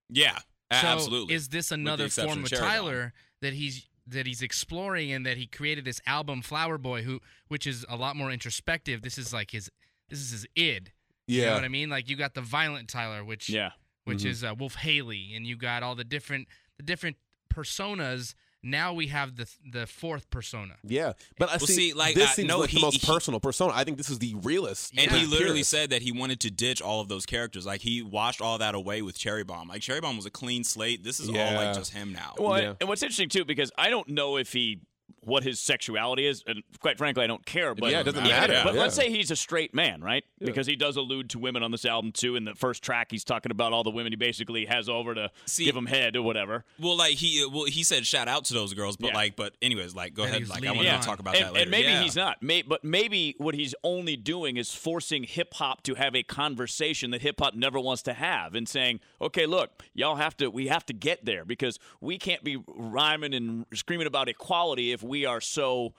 yeah So absolutely Is this another form of of Tyler that he's that he's exploring and that he created this album Flower Boy, who which is a lot more introspective. This is like his this is his id. You know Yeah. what I mean? Like you got the violent Tyler, which Yeah. which Mhm. is uh, Wolf Haley, and you got all the different the different personas. Now we have the the fourth persona. Yeah, but I Well, see, see, like, this uh, seems no, like he- the most he- personal persona. I think this is the realest. and Yeah. he literally purest. said that he wanted to ditch all of those characters. Like he washed all that away with Cherry Bomb. Like Cherry Bomb was a clean slate. This is all like just him now. Well, Yeah. and what's interesting too, because I don't know if he what his sexuality is, and quite frankly, I don't care. But Yeah, it doesn't even- matter. But Yeah. let's say he's a straight man, right? Yeah. Because he does allude to women on this album too. In the first track, he's talking about all the women he basically has over to See- give him head or whatever. Well, like he well he said shout out to those girls, but Yeah. like but anyways, like go That ahead. Like I want wanted to talk about and, that later. and maybe Yeah. he's not. May, but maybe what he's only doing is forcing hip hop to have a conversation that hip hop never wants to have, and saying, "Okay, look, y'all have to. We have to get there because we can't be rhyming and screaming about equality if we are so."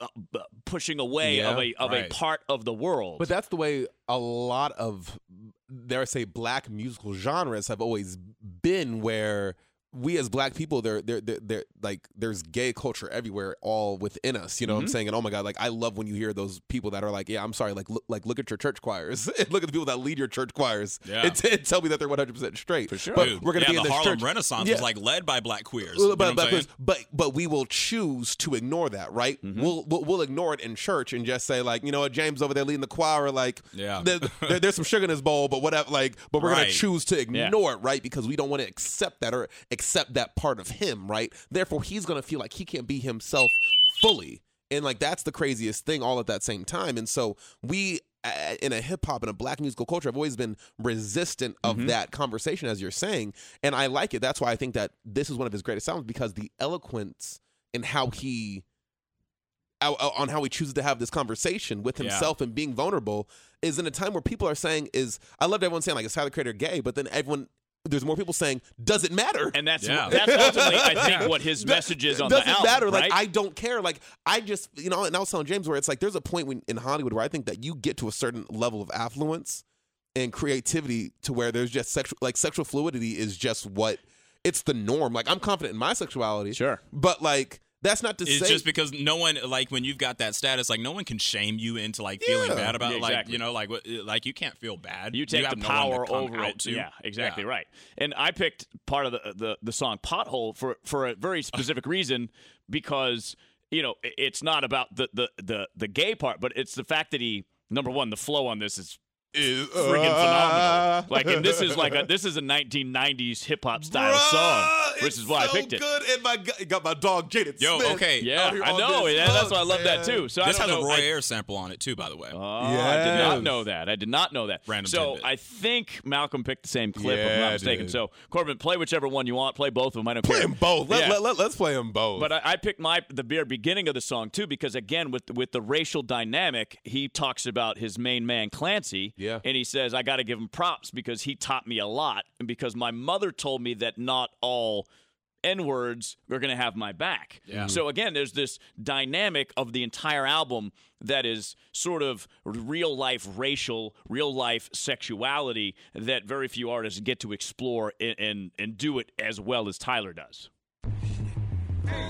Uh, uh, pushing away Yeah, of a of right. a part of the world. But that's the way a lot of, dare I say, black musical genres have always been. Where we as black people, they're they're, they're like there's gay culture everywhere, all within us. You know what Mm-hmm. I'm saying? And oh my god, like I love when you hear those people that are like, yeah, I'm sorry, like look, like look at your church choirs, look at the people that lead your church choirs, Yeah. and, t- and tell me that they're 100 percent straight. For sure. but Dude, we're gonna yeah, be in the Harlem church. Renaissance Yeah. was like led by black queers. Well, You know but, what I'm but, but but we will choose to ignore that, right? Mm-hmm. We'll, we'll we'll ignore it in church and just say like, you know what, James over there leading the choir, like, Yeah. there, there- there's some sugar in his bowl, but whatever, like, but we're gonna choose to ignore it, right? Because we don't want to accept that or accept that part of him, right? Therefore, he's gonna feel like he can't be himself fully, and like that's the craziest thing all at that same time. And so we. In a hip hop and a black musical culture, I've always been resistant of Mm-hmm. that conversation, as you're saying, and I like it. That's why I think that this is one of his greatest albums because the eloquence in how he on how he chooses to have this conversation with Yeah. himself and being vulnerable is in a time where people are saying is I loved everyone saying like is Tyler Creator gay, but then everyone there's more people saying does it matter? and that's Yeah. that's ultimately, I think, what his That- message is on doesn't the album. matter. Like right? I don't care. Like I just you know, and I was telling James where it's like there's a point when in Hollywood where I think that you get to a certain level of affluence and creativity to where there's just sexual like sexual fluidity is just what it's the norm. Like I'm confident in my sexuality, Sure. but like that's not to say. it's say just because no one like when you've got that status, like no one can shame you into like feeling Yeah. bad about Yeah, like you know like what like you can't feel bad. You take have the no power come over it. to. Yeah, exactly Yeah. right. And I picked part of the, the the song "Pothole" for for a very specific reason because you know it's not about the the the the gay part, but it's the fact that he number one the flow on this is is friggin' uh, phenomenal. Like, and this is like a this is a 1990s hip hop style Bruh, song, which is why so I picked it. Good, and my got my dog Jaden Yo, Smith okay. Yeah, out here I know. this Yeah, that's why I love that too. So This don't has a know. Roy I- Ayers sample on it too, by the way. Oh, I did not know that. I did not know that. Random so tidbit. I think Malcolm picked the same clip, if I'm not mistaken. dude. So Corbin, play whichever one you want. Play both of them. I don't Play care. them both. Let, Yeah. let, let, us play them both. But I, I picked my the very beginning of the song too because again with with the racial dynamic, he talks about his main man Clancy. Yeah. And he says, I got to give him props because he taught me a lot, and because my mother told me that not all N words are going to have my back. Yeah. So again, there's this dynamic of the entire album that is sort of real life racial, real life sexuality that very few artists get to explore and and, and do it as well as Tyler does.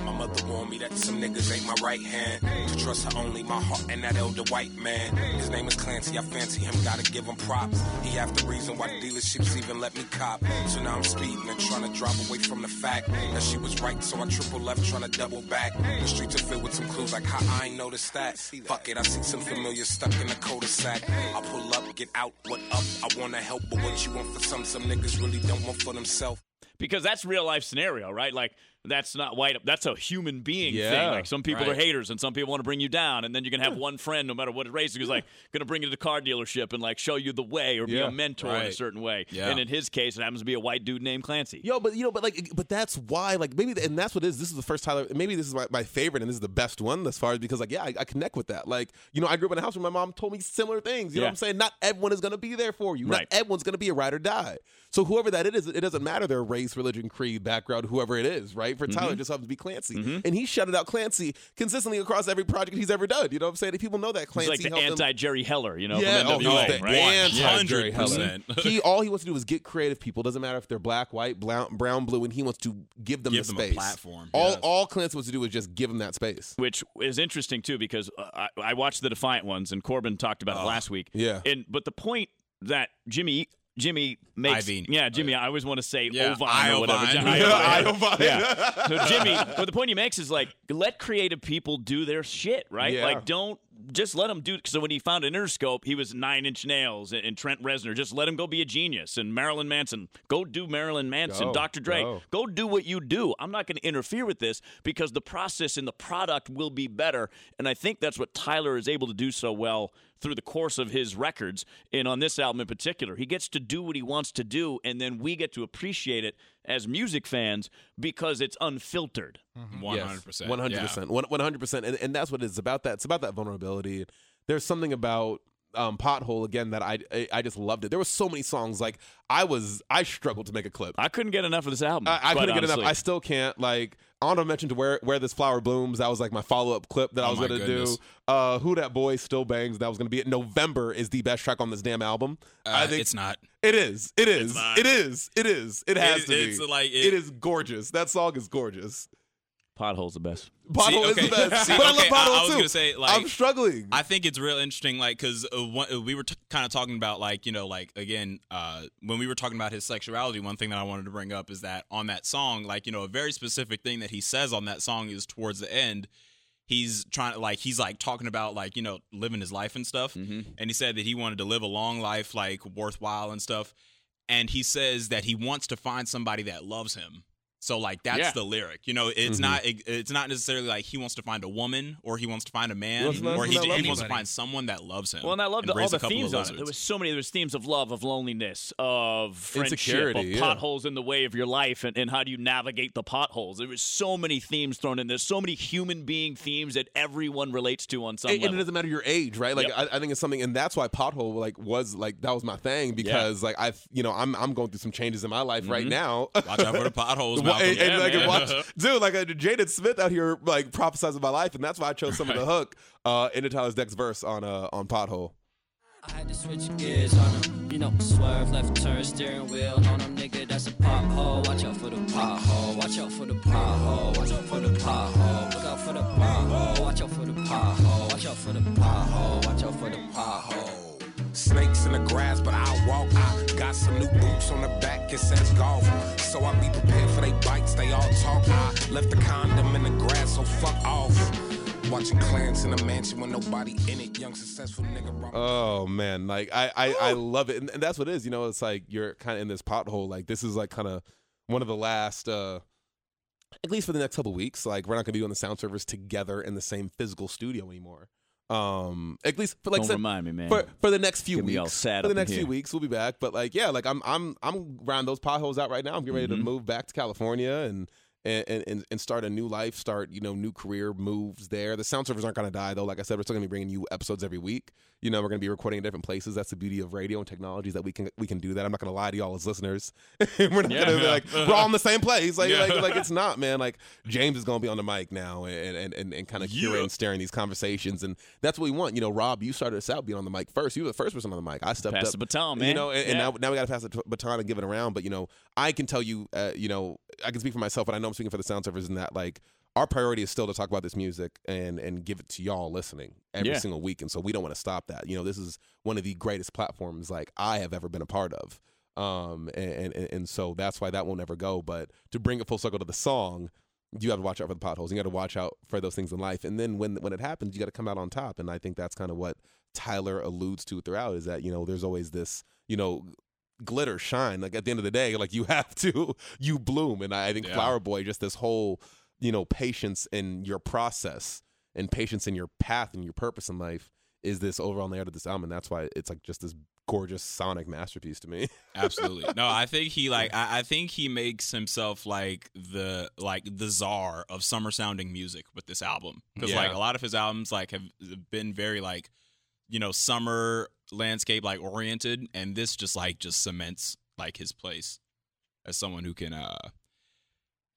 My mother warned me that some niggas ain't my right hand. To trust her only my heart and that elder white man. His name is Clancy, I fancy him, gotta give him props. He half the reason why the dealerships even let me cop. So now I'm speeding and trying to drive away from the fact that she was right, so I triple left trying to double back. The streets are filled with some clues like how I ain't noticed that. Fuck it, I see some familiar stuck in the cul-de-sac. I pull up, get out, what up? I wanna help, but what you want for some, some niggas really don't want for themselves. because that's real life scenario, right? Like that's not white. That's a human being thing. Yeah, Like some people are haters, and some people want to bring you down, and then you're gonna have one friend, no matter what race, who's like gonna bring you to the car dealership and like show you the way or be Yeah, a mentor in a certain way. And in his case, it happens to be a white dude named Clancy. Yo, but you know, but like, but that's why, like, maybe, and that's what it is. This is the first Tyler. Maybe this is my, my favorite, and this is the best one as far as because, like, yeah, I, I connect with that. Like, you know, I grew up in a house where my mom told me similar things. You know what I'm saying? Not everyone is going to be there for you. Right. Not everyone's going to be a ride or die. So whoever that it is, it doesn't matter their race, religion, creed, background, whoever it is, right? For Tyler, Mm-hmm. it just happens to be Clancy, and he shouted out Clancy consistently across every project he's ever done. You know what I'm saying? And people know that He's Clancy like the helped him- anti Jerry Heller, you know, yeah, from oh, NWA, he's the right? anti Jerry Heller. 100%. He all he wants to do is get creative people. Doesn't matter if they're black, white, brown, brown, blue, and he wants to give them Give the them a space. platform, All yes. all Clancy wants to do is just give them that space. which is interesting too because uh, I, I watched the Defiant ones and Corbin talked about it last week. yeah. and but the point that Jimmy Jimmy makes, Iovine. yeah, Jimmy. Uh, I always want to say Yeah, Ovine or whatever. Iovine. Jimmy- Yeah, Iovine. Iovine. Yeah. So Jimmy, but the point he makes is like let creative people do their shit, right? Yeah. Like don't just let him do. So when he found an Interscope, he was Nine Inch Nails and, and Trent Reznor. Just let him go be a genius. And Marilyn Manson, go do Marilyn Manson. Go, Dr. Dre, go. go do what you do. I'm not going to interfere with this because the process and the product will be better. And I think that's what Tyler is able to do so well through the course of his records. And on this album in particular, he gets to do what he wants to do, and then we get to appreciate it as music fans because it's unfiltered. Mm-hmm. One hundred percent. One hundred percent. One hundred percent. And and that's what it's about. That it's about that vulnerability. There's something about um, pothole again that I, I I just loved it. There were so many songs like I was I struggled to make a clip. I couldn't get enough of this album. I, I quite couldn't get enough. I still can't. Like honorable mention to where where this flower blooms. That was like my follow up clip that I Oh was gonna goodness. do. Uh, Who that boy still bangs. That was gonna be it. November is the best track on this damn album. Uh, I think it's not. It is. It is. not. It is. It is. It has It- to it's be. like it it- is gorgeous. That song is gorgeous. Pothole's the best. Pothole See, is the best. See, but I love okay, I- Pothole I was too. gonna say, like, I'm struggling. I think it's real interesting, like, because uh, uh, we were t- kind of talking about, like, you know, like again, uh, when we were talking about his sexuality, one thing that I wanted to bring up is that on that song, like, you know, a very specific thing that he says on that song is towards the end, he's trying to, like, he's like talking about, like, you know, living his life and stuff, Mm-hmm. and he said that he wanted to live a long life, like, worthwhile and stuff, and he says that he wants to find somebody that loves him. So like that's Yeah. the lyric, you know. It's Mhm. not. it- It's not necessarily like he wants to find a woman or he wants to find a man wants or he, he wants to find someone that loves him. Well, and I loved and all the themes of on it. There was so many. There was themes of love, of loneliness, of friendship, Insecurity, of yeah. potholes in the way of your life, and, and how do you navigate the potholes. There was so many themes thrown in. There's so many human being themes that everyone relates to on some and, and it doesn't matter your age, right? Like Yep. I, I think it's something, and that's why pothole like was like that was my thing because like I've you know I'm I'm going through some changes in my life right now. Watch out for the potholes, Well, Malcolm. and, and, Yeah, like, man. watch, dude, like uh, Jaden Smith out here like prophesizing my life, and that's why I chose some of the hook uh, into Tyler's next verse on uh, on pothole. I had to switch gears on him. You know, swerve, left turn, steering wheel on him, nigga. That's a pothole. Watch out for the pothole. Watch out for the pothole. Watch out for the pothole. Look out for the pothole. Watch out for the pothole. Watch out for the pothole. Watch out for the pothole. Snakes in the grass, but I'll walk. I got some new boots on the back, it says golf. So I be prepared for they bites, they all talk. I left the condom in the grass, so fuck off. Watching clans in a mansion with nobody in it. Young successful nigga. Oh man, like I I, I love it, and, and that's what it is. You know, it's like you're kind of in this pothole. Like this is like kind of one of the last. uh at least for the next couple weeks, like we're not gonna be doing the Sound Surfers together in the same physical studio anymore. Um, at least for like Don't remind me, man. for for the next few Get weeks. sad for the next few weeks, we'll be back. But like, yeah, like I'm I'm I'm round those potholes out right now. I'm getting ready to Mhm. move back to California and. And, and, and start a new life, start you know new career moves there. The Sound Surfers aren't gonna die though. Like I said, we're still gonna be bringing you episodes every week. You know, we're going to be recording in different places. That's the beauty of radio and technology is that we can we can do that. I'm not going to lie to y'all as listeners. we're not Yeah. going to be like we're all in the same place. Like, Yeah. like like it's not, man. Like James is going to be on the mic now and and and, and kind of Yeah. curating, steering these conversations, and that's what we want. You know, Rob, you started us out being on the mic first. You were the first person on the mic. I stepped Pass up, the baton, man. You know, and, and now now we got to pass the baton and give it around. But you know, I can tell you, uh, you know, I can speak for myself, but I know I'm speaking for the Sound Surfers in that like our priority is still to talk about this music and and give it to y'all listening every Yeah. single week, and so we don't want to stop that. You know, this is one of the greatest platforms like I have ever been a part of. Um, and, and and so that's why that will never go. But to bring it full circle to the song, you have to watch out for the potholes. You got to watch out for those things in life. And then when when it happens, you got to come out on top. And I think that's kind of what Tyler alludes to throughout is that you know there's always this you know glitter shine. Like at the end of the day, like you have to you bloom. And I, I think Yeah. Flower Boy just this whole you know patience in your process and patience in your path and your purpose in life is this overall narrative of this album. And that's why it's like just this gorgeous sonic masterpiece to me. Absolutely. No, I think he like I, I think he makes himself like the like the czar of summer sounding music with this album. Because like a lot of his albums like have been very like, you know, summer landscape like oriented, and this just like just cements like his place as someone who can uh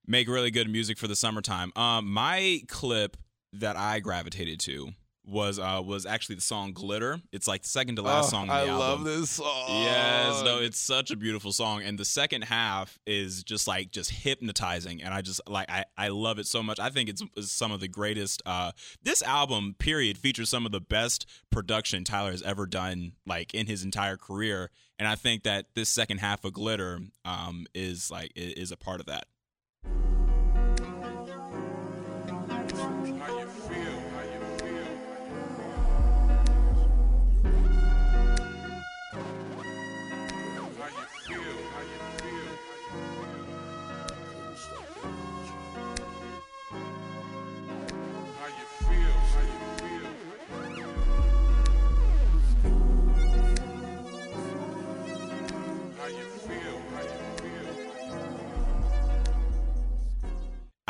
make really good music for the summertime. Um my clip that I gravitated to was uh was actually the song Glitter. It's like the second to last Oh, song I album. love this song. Yes, no, it's such a beautiful song, and the second half is just like just hypnotizing, and I just like I I love it so much. I think it's, it's some of the greatest. Uh, this album, period, features some of the best production Tyler has ever done, like in his entire career, and I think that this second half of Glitter, um, is like is a part of that.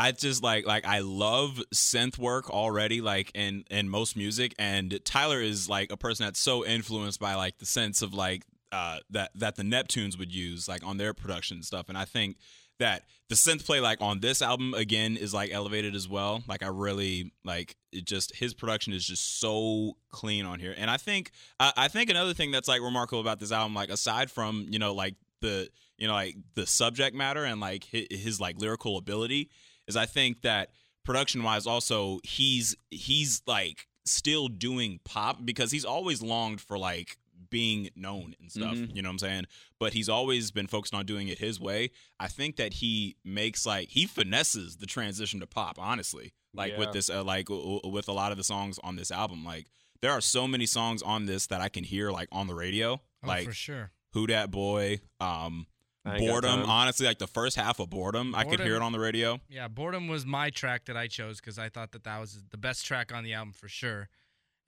I just like like I love synth work already like in in most music and Tyler is like a person that's so influenced by like the synths of like uh that that the Neptunes would use like on their production stuff and I think that the synth play like on this album again is like elevated as well like I really like it just his production is just so clean on here and I think I, I think another thing that's like remarkable about this album like aside from you know like the you know like the subject matter and like his, his like lyrical ability is I think that production wise also he's he's like still doing pop because he's always longed for like being known and stuff, Mhm. you know what I'm saying? But he's always been focused on doing it his way. I think that he makes like he finesses the transition to pop, honestly. Like Yeah. with this uh, like w- w- with a lot of the songs on this album like there are so many songs on this that I can hear like on the radio, Oh, like for sure. Who Dat Boy, um I ain't got Boredom, honestly, like the first half of Boredom, I could hear it on the radio. Yeah, Boredom was my track that I chose because I thought that that was the best track on the album for sure.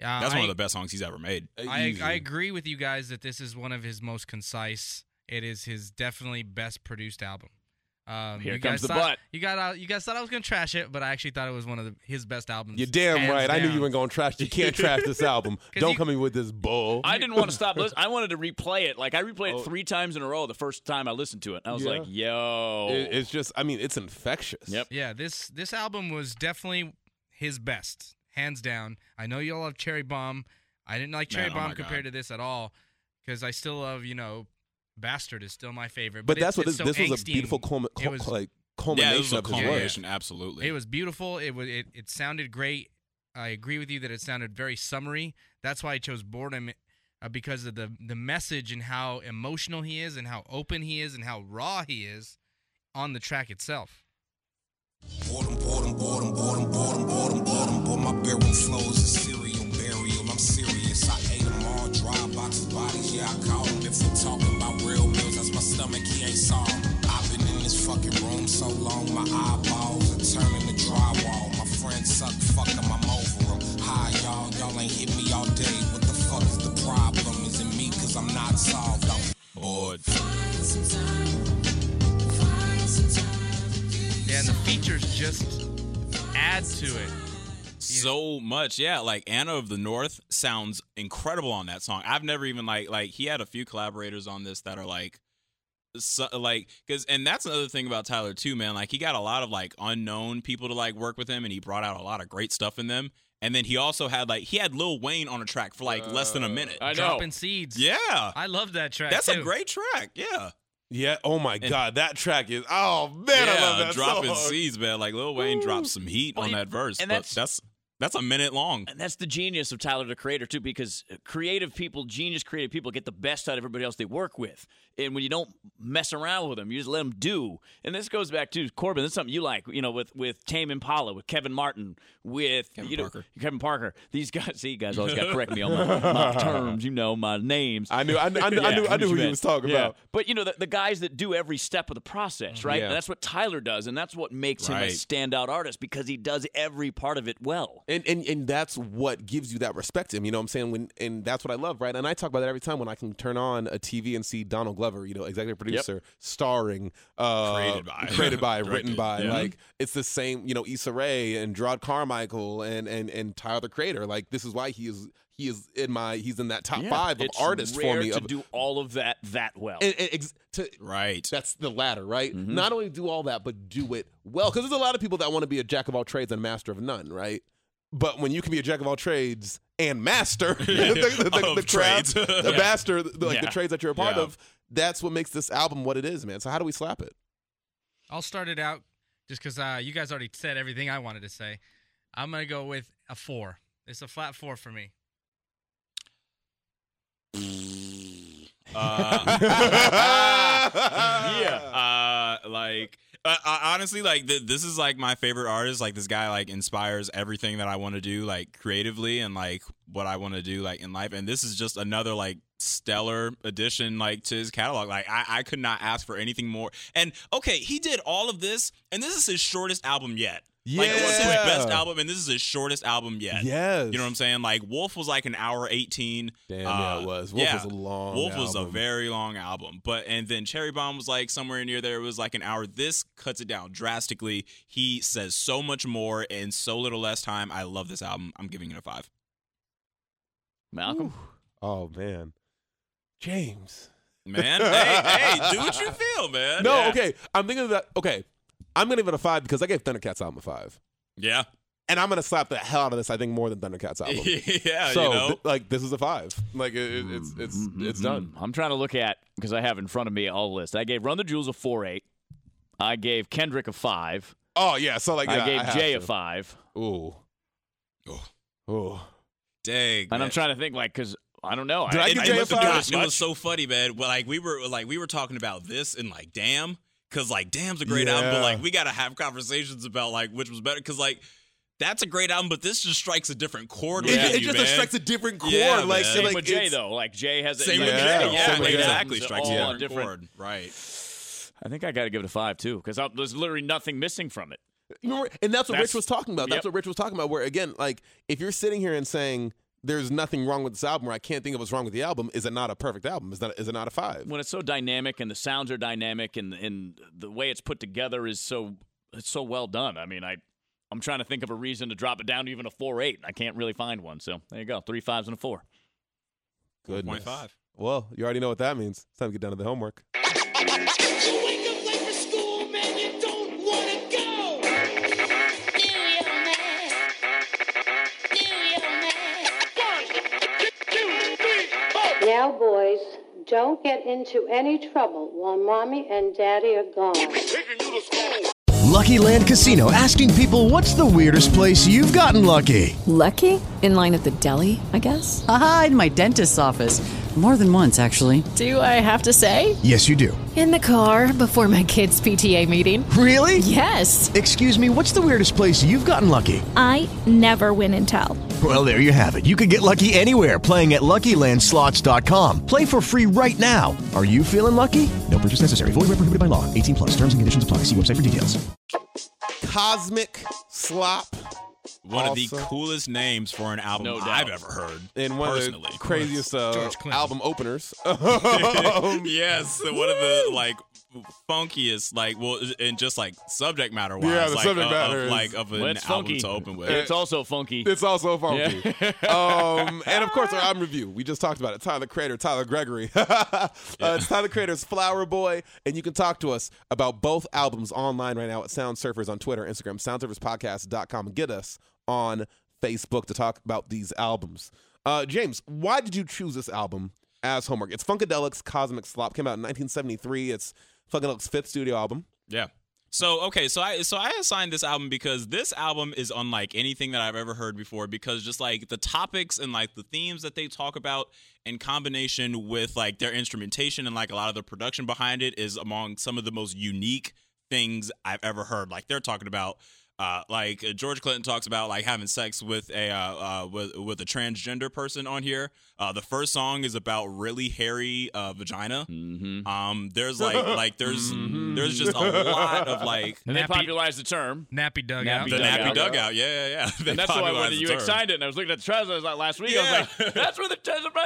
Uh, That's I, one of the best songs he's ever made. I, I agree with you guys that this is one of his most concise. It is his definitely best produced album. Um, Here you comes guys the thought, butt. You got out, you guys thought I was gonna trash it, but I actually thought it was one of the, his best albums. You're damn hands right. I knew you weren't going to trash. You can't trash this album. Don't you- come in with this bull. I didn't want to stop. Listen, I wanted to replay it. Like I replayed Oh. it three times in a row the first time I listened to it. I was Yeah. like, "Yo, It- it's just. I mean, it's infectious. Yep. Yeah, this this album was definitely his best, hands down. I know you all love Cherry Bomb. I didn't like Cherry Man, oh Bomb my compared God. to this at all because I still love you know, Bastard is still my favorite. But it- that's what it's this, so this was a beautiful and culmi- cul- was- like Yeah, culmination it was a of his work. culmination, absolutely. It was beautiful. It was it, it sounded great. I agree with you that it sounded very summery. That's why I chose Boredom uh, because of the the message and how emotional he is and how open he is and how raw he is on the track itself. Boredom, boredom, boredom, boredom, boredom, boredom, boredom. Boy, my bedroom flows Yeah, and the features just add to it. So much. Yeah, like Anna of the North sounds incredible on that song. I've never even like like he had a few collaborators on this that are like so, like because and that's another thing about Tyler too, man. Like he got a lot of like unknown people to like work with him, and he brought out a lot of great stuff in them. And then he also had like he had Lil Wayne on a track for like less than a uh, minute. I know. Dropping seeds. Yeah, I love that track. that's a great track. Yeah, Yeah. Oh my God, that track is. Oh man, I love yeah, that dropping song. seeds, man. Like Lil Wayne dropped some heat Well, on that verse, and but that's- that's that's a minute long. And that's the genius of Tyler the Creator too, because creative people, genius creative people, get the best out of everybody else they work with. And when you don't mess around with them, you just let them do. And this goes back to Corbin. This is something you like, you know, with with Tame Impala, with Kevin Martin, with Kevin you know Parker. Kevin Parker. These guys, see, you guys always got to correct me on my, my terms, you know, my names. I knew. I knew. I knew. I knew, I knew who you was talking Yeah. about. But you know, the, the guys that do every step of the process, mm-hmm. right? Yeah. That's what Tyler does, and that's what makes him a standout artist because he does every part of it well. And, and and that's what gives you that respect him. You know what I'm saying? When and that's what I love, right? And I talk about that every time when I can turn on a TV and see Donald Glover, you know, executive producer, starring, uh, Created by. created by, written by. yeah. Like it's the same, you know, Issa Rae and Jerrod Carmichael and and and Tyler the Creator. Like this is why he is he is in my he's in that top Yeah. five of artists for me. to of, do all of that that well. and- and ex- to, Right. that's the latter, right? Mm-hmm. Not only do all that, but do it well. Because there's a lot of people that want to be a jack of all trades and master of none, right? But when you can be a jack of all trades and master the, the, the, the craft, trades. the Yeah. master, the, like the trades that you're a part Yeah. of, that's what makes this album what it is, man. So how do we slap it? I'll start it out just because uh, you guys already said everything I wanted to say. I'm gonna go with a four. It's a flat four for me. Uh, yeah. uh, like uh, uh, honestly, like th- this is like my favorite artist. Like this guy, like inspires everything that I want to do, like creatively, and like what I want to do, like in life. And this is just another like stellar addition, like to his catalog. Like I, I could not ask for anything more. And okay, he did all of this, and this is his shortest album yet. Like it was his Yeah. best album, and this is his shortest album yet. Yes. You know what I'm saying? Like Wolf was like an hour eighteen. Damn, yeah, it uh, was. Wolf yeah. was a long Wolf was a very long album, but and then Cherry Bomb was like somewhere near there. It was like an hour. This cuts it down drastically. He says so much more in so little less time. I love this album. I'm giving it a five. Malcolm. Oh man, James. Man, hey, hey, do what you feel, man. No, Yeah. okay. I'm thinking of that. Okay, I'm gonna give it a five because I gave Thundercat's album a five, Yeah, and I'm gonna slap the hell out of this. I think more than Thundercat's album. yeah. so you know, th- like this is a five. Like it, it- it's it's it's done. Mm-hmm. I'm trying to look at because I have in front of me all the list. I gave Run the Jewels a four eight. I gave Kendrick a five. Oh yeah. So like yeah, I gave have Jay to. a five. Ooh. Oh. Ooh. dang. And man. I'm trying to think like because I don't know. Did I I, give I Jay a must have five? done it, it was so funny, man. Well, like we were like we were talking about this and like damn, because like damn's a great album, but like we gotta have conversations about like which was better, because like that's a great album, but this just strikes a different chord. It, with it you, just man. strikes a different chord. Yeah, like. Same like with Jay though. Like Jay has Same like, with Yeah, Jay, yeah, same exactly. it's Strikes all a on different different. chord, right? I think I got to give it a five too because there's literally nothing missing from it. Remember- and that's what That's- Rich was talking about. That's yep. what Rich was talking about. Where again, like if you're sitting here and saying there's nothing wrong with this album, or I can't think of what's wrong with the album, is it not a perfect album? Is that is it not a five? When it's so dynamic and the sounds are dynamic and and the way it's put together is so it's so well done. I mean, I I'm trying to think of a reason to drop it down to even a four eight. I can't really find one. So there you go, three fives and a four. Goodness. 4.5. Well, you already know what that means. It's time to get down to the homework. Now, boys, don't get into any trouble while mommy and daddy are gone. Lucky Land Casino asking people what's the weirdest place you've gotten lucky? Lucky? In line at the deli, I guess? Aha, in my dentist's office. More than once, actually. Do I have to say? Yes, you do. In the car before my kids' PTA meeting. Really? Yes. Excuse me, what's the weirdest place you've gotten lucky? I never win and tell. Well, there you have it. You can get lucky anywhere playing at LuckyLandSlots.com. Play for free right now. Are you feeling lucky? No purchase necessary. Void where prohibited by law. 18 plus. Terms and conditions apply. See website for details. Cosmic Slop. One of the coolest names for an album No. I've ever heard. And one personally. of the craziest uh, album openers. Um, yes, one of the like funkiest, like well, and just like subject matter wise, Yeah, the like, subject of, matter of, is- like of an Well, it's album funky. to open with. It's also funky. It's also funky. Yeah. um, and of course, our album review. We just talked about it. Tyler Creator, Tyler Gregory. uh, it's Tyler Creator's Flower Boy. And you can talk to us about both albums online right now at Sound Surfers on Twitter, Instagram, soundsurferspodcast.com. And get us on Facebook to talk about these albums. Uh, James, why did you choose this album as homework? It's Funkadelic's Cosmic Slop. Came out in 1973. It's Funkadelic's fifth studio album. Yeah. So okay, so I so I assigned this album because this album is unlike anything that I've ever heard before because just like the topics and like the themes that they talk about in combination with like their instrumentation and like a lot of the production behind it is among some of the most unique things I've ever heard. Like they're talking about uh, like uh, George Clinton talks about like having sex with a uh, uh, with with a transgender person on here. Uh, the first song is about really hairy uh, vagina. Mm-hmm. Um, there's like like there's there's just a lot of like And they popularized the term. Nappy dugout. the nappy dugout. Yeah, yeah, yeah. They and that's why when popularized the you term. signed it, and I was looking at the trousers like last week, I was like, "That's where the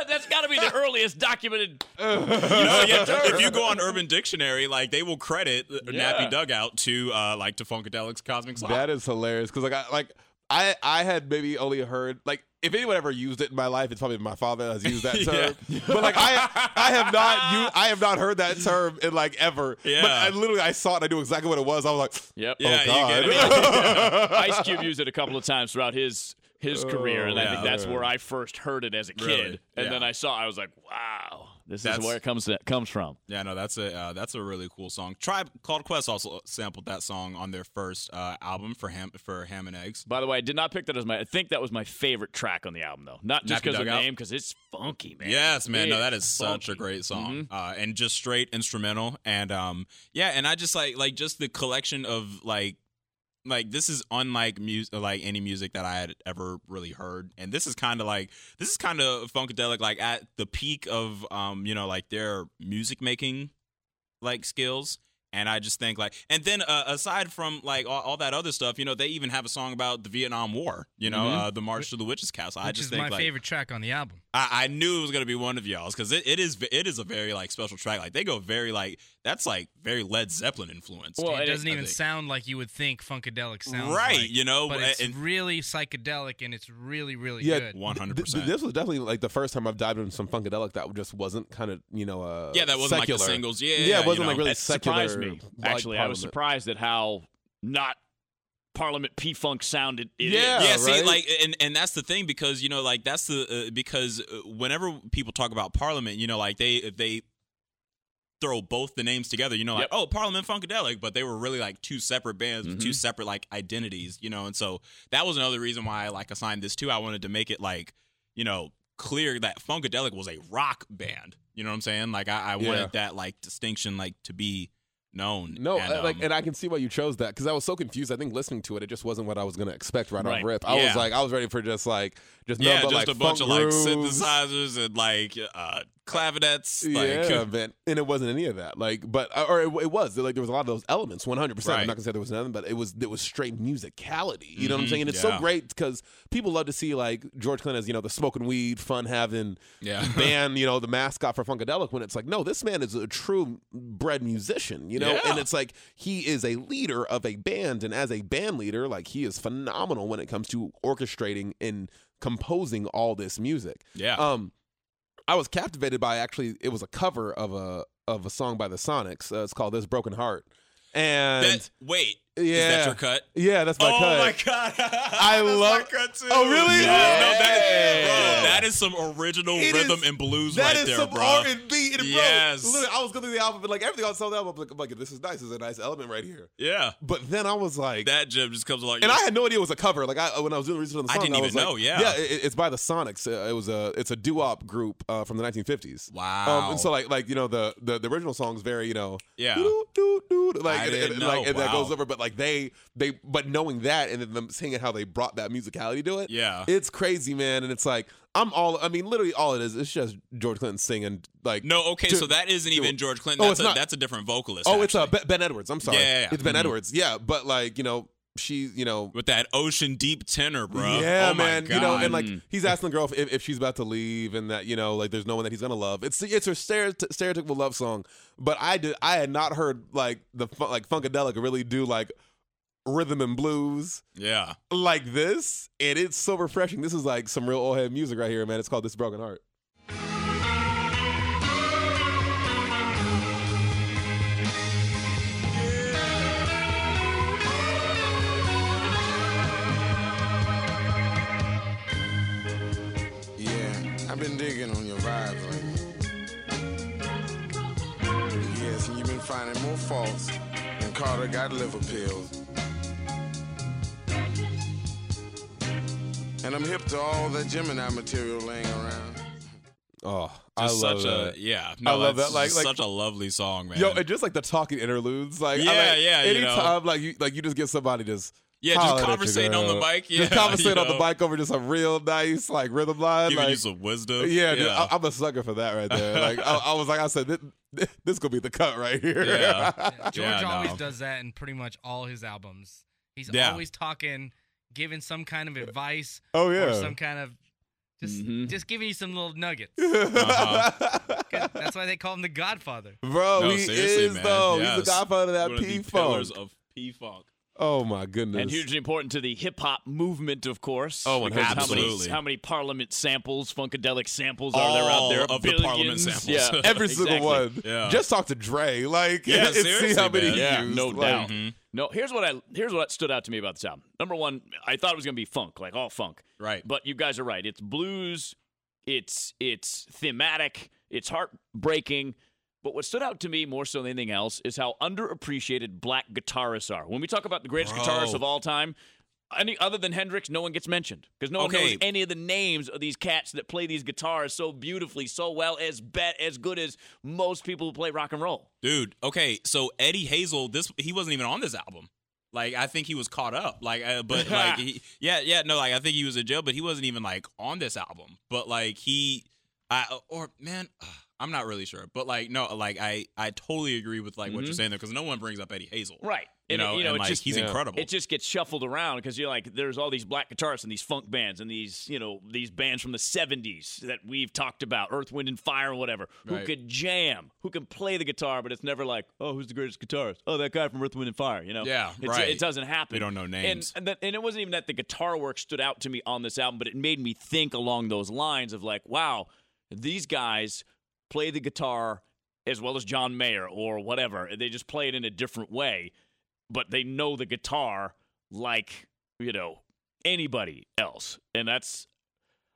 that's got to be the earliest documented." You know, yeah, if you go on Urban Dictionary, like they will credit the Yeah. Nappy Dugout to uh, like to Funkadelic's Cosmic Slop. That is hilarious because like I like I I had maybe only heard like if anyone ever used it in my life, it's probably my father has used that term. Yeah. But like I I have not you I have not heard that term in like ever. Yeah. But I literally I saw it. I knew exactly what it was. I was like, Yep. Oh Yeah, you God. get it. Ice Cube used it a couple of times throughout his his career, and I oh, think that's where I first heard it as a kid. Really? And Yeah. then I saw, I was like, "Wow, this That's- is where it comes comes from." Yeah, no, that's a uh, that's a really cool song. Tribe Called Quest also sampled that song on their first uh, album for ham for Ham and Eggs. By the way, I did not pick that as my. I think that was my favorite track on the album, though. Not just because of the name, because it's funky, man. Yes, man. No, that is such a great song, Mhm. uh, and just straight instrumental. And um, yeah, and I just like like just the collection of like like this is unlike music like any music that I had ever really heard, and this is kind of like this is kind of funkadelic, like at the peak of um, you know, like their music making like skills. And I just think like, and then uh, aside from like all, all that other stuff, you know, they even have a song about the Vietnam War. You know, Mhm. uh, the March to the Witches Castle. I just is think my like, favorite track on the album. I, I knew it was gonna be one of y'all's because it, it is it is a very like special track. Like they go very like that's like very Led Zeppelin influence. it doesn't even sound like you would think Funkadelic sounds Right, like. you know, but it's and- really psychedelic and it's really, really yeah, good. th- th- this was definitely like the first time I've dived into some funkadelic that just wasn't kind of you know uh Yeah, that wasn't like the singles. Yeah, yeah, yeah, it wasn't you like really secular. surprised me. Actually, I was surprised at how not Parliament P Funk sounded. It Yeah, is. yeah, see, right? like, and and that's the thing because you know, like that's the uh, because uh, whenever people talk about Parliament, you know, like they they throw both the names together. You know, like Yep. oh, Parliament Funkadelic, but they were really like two separate bands with two separate like identities. You know, and so that was another reason why I like assigned this too. I wanted to make it like you know clear that Funkadelic was a rock band. You know what I'm saying? Like I, I Yeah. wanted that like distinction like to be known. No, and, uh, like, um, and I can see why you chose that because I was so confused. I think listening to it, it just wasn't what I was gonna expect right, Right. off rip. I Yeah. was like, I was ready for just like, just yeah, just like a bunch of funk like synthesizers and like uh clavinets. Like, yeah, man. and it wasn't any of that. Like, but uh, or it, it was like there was a lot of those elements. One hundred percent. I'm not gonna say there was nothing, but it was it was straight musicality. You know what I'm Mhm, saying? And it's yeah. so great because people love to see like George Clinton as you know the smoking weed, fun having Yeah. band. You know the mascot for Funkadelic. When it's like, no, this man is a true bred musician. You know, Yeah. and it's like he is a leader of a band, and as a band leader, like he is phenomenal when it comes to orchestrating and composing all this music. Yeah. Um, I was captivated by actually it was a cover of a of a song by the Sonics. Uh, it's called "This Broken Heart," and that, wait, yeah, that your cut? Yeah, that's my oh cut. Oh my god, I That's love. my cut too. Oh really? Yeah. No, that, bro, that is some original It rhythm is- and blues That right is there, some bro. R and B. and Yes. Bro, literally, I was going through the album, but like everything on the album, I'm like, I'm like, this is nice. This is a nice element right here. Yeah, But then I was like, that gem just comes along. and I had no idea it was a cover. Like I, when I was doing research on the song, I didn't was even like, know, yeah. yeah, it, it's by the Sonics. Uh, it was a, it's a doo-wop group uh, from the 1950s. Wow. Um, and so like, like you know, the the, the original song's very, you know, Yeah. like, I and, and, like, and that goes over. But like they, they, but knowing that and then them singing how they brought that musicality to it, Yeah. it's crazy, man. And it's like I'm all, I mean, literally all it is. It's just George Clinton singing like no, okay, to- so that isn't even George Clinton. Oh, That's it's a, not. that's a different vocalist. Oh, it's uh. Ben Edwards. I'm sorry. Yeah, yeah, yeah. It's Ben Mhm. Edwards. Yeah, but like you know, she, you know, with that ocean deep tenor, bro. Yeah, oh my man. God. You know, and like he's asking the girl if, if she's about to leave, and that you know, like there's no one that he's gonna love. It's it's her stereotypical love song. But I did I had not heard like the like funkadelic really do like rhythm and blues yeah, like this, and it's so refreshing. This is like some real old head music right here, man. It's called "This Broken Heart." I've been digging on your vibes lately. Yes, and you've been finding more faults than Carter got liver pills. And I'm hip to all that Gemini material laying around. Oh, I Just love such that. a yeah. I love that. Like, like such a lovely song, man. Yo, and just like the talking interludes, like I Yeah, like, yeah, you know. Anytime, like you, like you just get somebody just Yeah, just hollering conversating on the girl. bike, just yeah, conversating you on the bike over just a real nice like rhythm line. giving like, you some wisdom. Yeah, dude, Yeah. I, am a sucker for that right there. Like I, I was like, I said, this, this gonna be the cut right here. George Yeah, no. always does that in pretty much all his albums. He's Yeah. always talking, giving some kind of advice. Oh, or yeah. some kind of just just giving you some little nuggets. Uh-huh. 'Cause That's why they call him the Godfather. Bro, No, he is man. though. Yes. He's the godfather of that P funk. of P funk. Oh my goodness. And hugely important to the hip hop movement, of course. Oh, because how many absolutely. how many Parliament samples, funkadelic samples are there out there? All of the Parliament samples. Yeah, Every single one. Yeah. Just talk to Dre. Like, Yeah, and see how many man. Yeah, used. no Like, doubt. Mhm. No, here's what I here's what stood out to me about this album. Number one, I thought it was gonna be funk, like all funk. Right. But you guys are right. It's blues. It's it's thematic. It's heartbreaking. But what stood out to me more so than anything else is how underappreciated black guitarists are. When we talk about the greatest Bro. guitarists of all time, any other than Hendrix, no one gets mentioned because no one Okay. knows any of the names of these cats that play these guitars so beautifully, so well, as bet as good as most people who play rock and roll. Dude, okay, so Eddie Hazel, this he wasn't even on this album. Like I think he was caught up. Like, uh, but like, he, yeah, yeah, no, like I think he was in jail, but he wasn't even like on this album. But like he, I or man, I'm not really sure. But like, no, like I, I totally agree with like what you're Mhm. saying there because no one brings up Eddie Hazel, Right. You And, know, you know, and like just- he's Yeah. incredible. It just gets shuffled around because you're like, there's all these black guitarists and these funk bands and these, you know, these bands from the 70s that we've talked about, Earth, Wind, and Fire, or whatever, who Right. could jam, who can play the guitar, but it's never like, oh, who's the greatest guitarist? Oh, that guy from Earth, Wind, and Fire, you know? Yeah, It's- right. It doesn't happen. We don't know names. And, and, that, and it wasn't even that the guitar work stood out to me on this album, but it made me think along those lines of like, wow, these guys play the guitar as well as John Mayer or whatever. They just play it in a different way, but they know the guitar like, you know, anybody else. And that's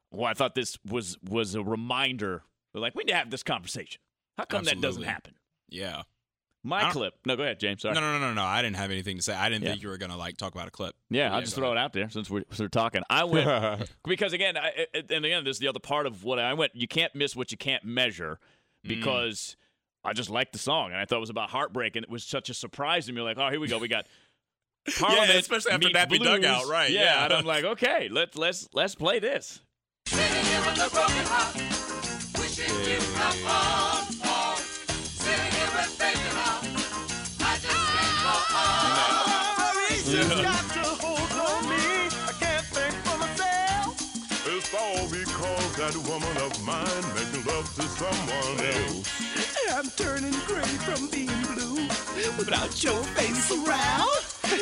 why I thought this was was a reminder. Like, we need to have this conversation. How come that doesn't happen? yeah. I My clip. No, go ahead, James. Sorry. No, no, no, no, no. I didn't have anything to say. I didn't Yeah. think you were gonna like talk about a clip. Yeah, But I'll just throw ahead. it out there since we're, since we're talking. I went because again, I, and again, this is the other part of what I went. You can't miss what you can't measure mm. because I just liked the song and I thought it was about heartbreak and it was such a surprise to me. Like, oh, here we go, we got. Parliament especially after meets Nappy blues. Dugout, right, Yeah, yeah. and I'm like, okay, let's let's let's play this. It's because that woman of mine making love to someone else. I'm turning gray from being blue. Without your face around,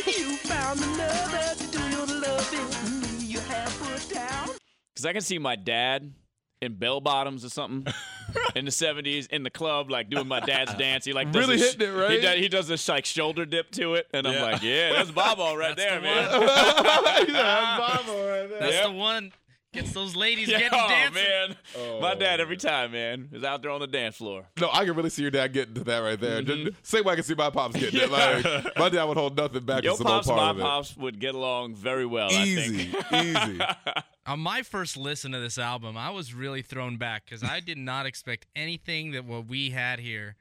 you found another to do your loving. You have put down. Because I can see my dad in bell bottoms or something in the '70s in the club, like doing my dad's dance. He like does Really this- hitting it, right? He does, he does this like shoulder dip to it, and I'm like, yeah, that's Bobo right there, man. That's Yep. the one. Gets those ladies Yeah, getting oh, dancing. man. My dad every time, man, is out there on the dance floor. No, I can really see your dad getting to that right there. Mm-hmm. Just- Same way I can see my pops getting it. Like my dad would hold nothing back. Your It's an pops and part my of it. pops would get along very well. Easy, I think. easy. On my first listen to this album, I was really thrown back because I did not expect anything that what we had here.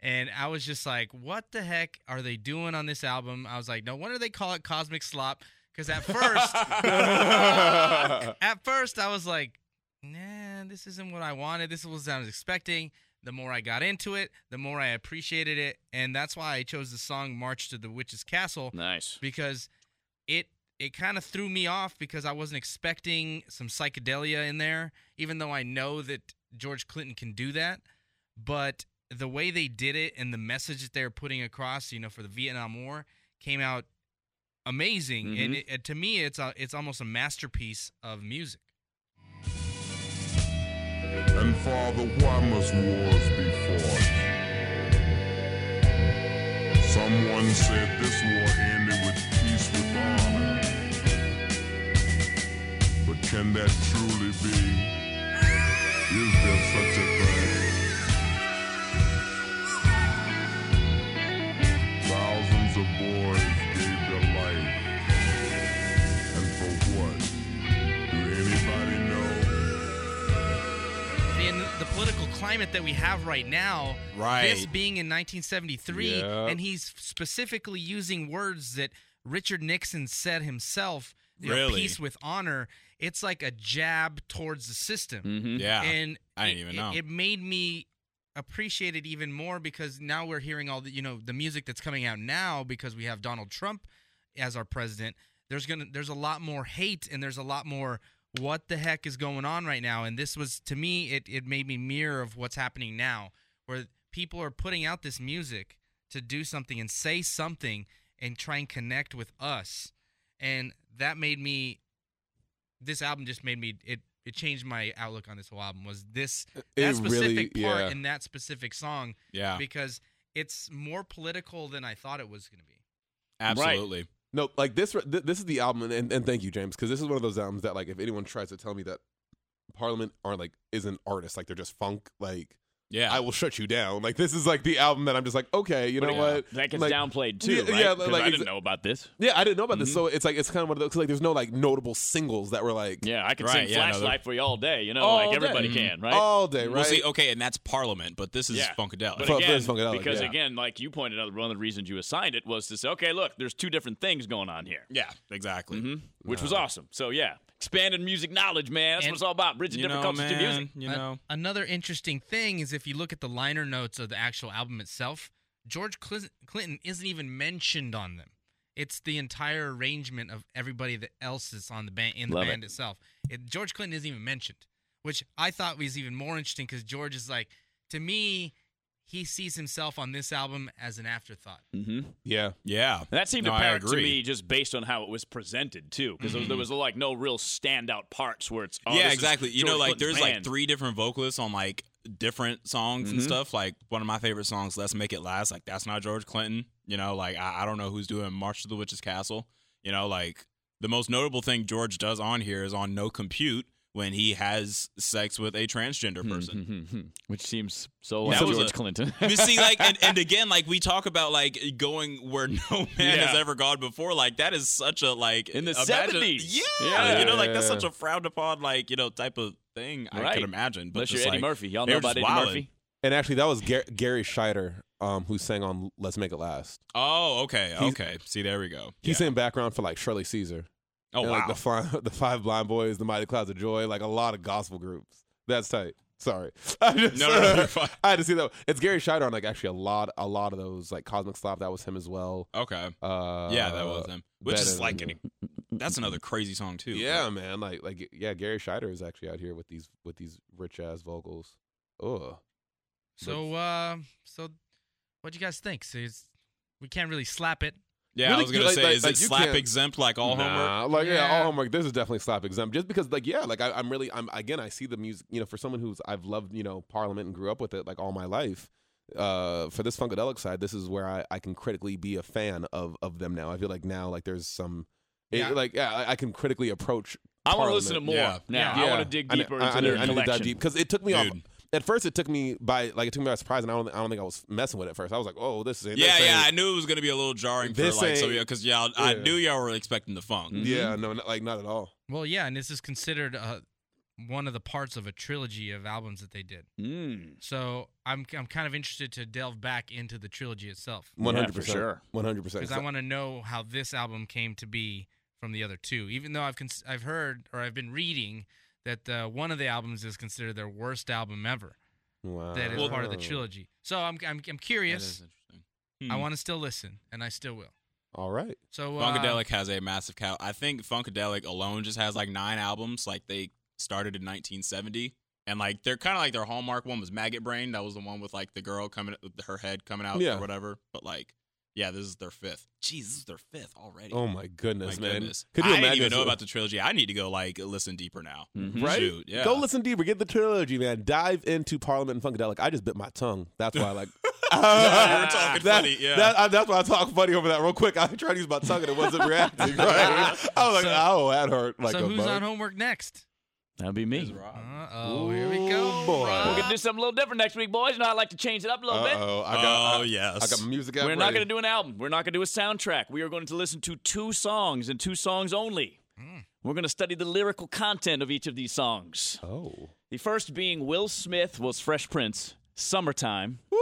And I was just like, what the heck are they doing on this album? I was like, no wonder they call it Cosmic Slop. Because at first, at first, I was like, nah, this isn't what I wanted. This was what I was expecting. The more I got into it, the more I appreciated it. And that's why I chose the song March to the Witch's Castle nice. because it it kind of threw me off because I wasn't expecting some psychedelia in there, even though I know that George Clinton can do that. But the way they did it and the message that they're putting across, you know, for the Vietnam War, came out amazing. And Mhm. it, it- to me, it's a, it's almost a masterpiece of music. And Father, why must wars be fought? Someone said this war ended with peace with honor. But can that truly be? Is there such a thing? Political climate that we have right now, Right. this being in 1973, Yeah. and he's specifically using words that Richard Nixon said himself, you know, Really? peace with honor. It's like a jab towards the system. Mhm. Yeah. and I didn't it- even it- know. It, made me appreciate it even more because now we're hearing all the you know the music that's coming out now because we have Donald Trump as our president. There's gonna there's a lot more hate and there's a lot more what the heck is going on right now and this was to me it, it made me mirror of what's happening now where people are putting out this music to do something and say something and try and connect with us and that made me this album just made me it it changed my outlook on this whole album was this It that specific really- part yeah. in that specific song Yeah. because it's more political than I thought it was going to be Absolutely. No, like this. th- This is the album, and, and thank you, James, because this is one of those albums that, like, if anyone tries to tell me that Parliament are like isn't artists, like they're just funk, like, yeah, I will shut you down. Like, this is like the album that I'm just like, okay, you know But, uh, what? That gets Like, downplayed too, yeah, right? Yeah, 'Cause like I didn't know about this. Yeah, I didn't know about this, Mhm. so it's like it's kind of one of those. 'cause, like, there's no like notable singles that were like, Yeah, I could Right, sing yeah, no, Flashlight for you all day. You know, All like everybody Mhm. can, right? all day, right? Well, see, okay, and that's Parliament, but this is Yeah. Funkadelic. But again, this is Funkadelic, because yeah. again, like you pointed out, one of the reasons you assigned it was to say, okay, look, there's two different things going on here. yeah, exactly. hmm Which was awesome. So yeah, expanded music knowledge, man. That's And- what it's all about. Bridging different know, cultures to music. you An- know. another interesting thing is if you look at the liner notes of the actual album itself, George Clis- Clinton isn't even mentioned on them. It's the entire arrangement of everybody that else is on the band in the Love band it. itself. It, George Clinton isn't even mentioned, which I thought was even more interesting because George is like, to me, he sees himself on this album as an afterthought. Mm-hmm. yeah, Yeah. That seemed No, apparent to me just based on how it was presented too, because there was like no real standout parts where it's oh, yeah, this is exactly. You know, like Clinton's there's like three different vocalists on like different songs and Mhm. stuff. Like one of my favorite songs, "Let's Make It Last." Like that's not George Clinton. You know, like I, I don't know who's doing "March to the Witch's Castle." You know, like the most notable thing George does on here is on "No Compute" when he has sex with a transgender person. which seems so That like was George a- Clinton. you see, like, and, and again, like we talk about, like going where no man Yeah. has ever gone before. Like that is such a like In the 70s. Yeah, Yeah. you know, like that's such a frowned upon, like you know, type of thing. I Right. could imagine. But Unless you're just, Eddie like, Murphy. Y'all know about Eddie wildin'. Murphy? and actually that was Gar- Garry Shider, um, who sang on "Let's Make It Last." Oh, okay, He's- okay. See, there we go. He Yeah. sang background for like Shirley Caesar. Oh and, wow. like the five, the Five Blind Boys, the Mighty Clouds of Joy, like a lot of gospel groups. That's tight. Sorry, I just, No, no, no, you're fine. I had to see that. It's Garry Shider on like actually a lot, a lot of those like Cosmic Slop. That was him as well. okay. Uh, yeah, that was him. Which is like him. an, that's another crazy song too. Yeah, man. Like, like, yeah. Garry Shider is actually out here with these with these rich ass vocals. Ugh. So, uh, so what do you guys think? So it's, we can't really slap it. Yeah, I was gonna like- say, like- is like, it slap exempt like all Nah, homework? Like yeah. Yeah. all homework. This is definitely slap exempt. Just because like yeah, like I, I'm really I'm again I see the music. You know, for someone who's I've loved you know Parliament and grew up with it like all my life. Uh, for this funkadelic side, this is where I, I can critically be a fan of of them now. I feel like now like there's some. it- Yeah. like yeah, I, I can critically approach. I want to listen to more Yeah. now. Yeah. I want to dig deeper I, into I, their need- I need to dive collection. deep because it took me off. Dude. At first, it took me by like it took me by surprise, and I don't I don't think I was messing with it at first. I was like, oh, this is Yeah, this yeah. I knew it was gonna be a little jarring for This like so yeah, because y'all, I knew y'all were expecting the funk. yeah, no, not, like not at all. Well, yeah, and this is considered uh, one of the parts of a trilogy of albums that they did. Mm. So I'm I'm kind of interested to delve back into the trilogy itself One hundred percent, sure. one hundred percent. because I want to know how this album came to be from the other two. Even though I've cons- I've heard or I've been reading that uh, one of the albums is considered their worst album ever. Wow. That is part of the trilogy. So I'm I'm, I'm curious. is interesting. I Hmm. want to still listen, and I still will. All right. So uh, Funkadelic has a massive cow. I think Funkadelic alone just has like nine albums. Like they started in 1970, and like they're kind of like their hallmark one was Maggot Brain. That was the one with like the girl coming, her head coming out Yeah. or whatever. But like, yeah, this is their fifth. Jeez, this is their fifth already. Oh my goodness, My man. goodness. Could you I didn't even know if- about the trilogy. I need to go like listen deeper now. Mm-hmm. Right? Shoot, yeah. Go listen deeper. Get the trilogy, man. Dive into Parliament and Funkadelic. I just bit my tongue. That's why I like. you were talking That- funny, yeah. that- I- that's why I talk funny over that real quick. I tried to use my tongue and it wasn't reacting. Right? I was like, oh, that hurt. Like so a who's bug. on homework next? That'd be me. Oh, here we go. boy. We're gonna do something a little different next week, boys. You know, I like to change it up a little bit. Uh-oh. I got, Oh, I- yes. I got my music out We're not going to do an album. We're not going to do a soundtrack. We are going to listen to two songs and two songs only. Hmm. We're going to study the lyrical content of each of these songs. Oh. The first being Will Smith was Fresh Prince, Summertime.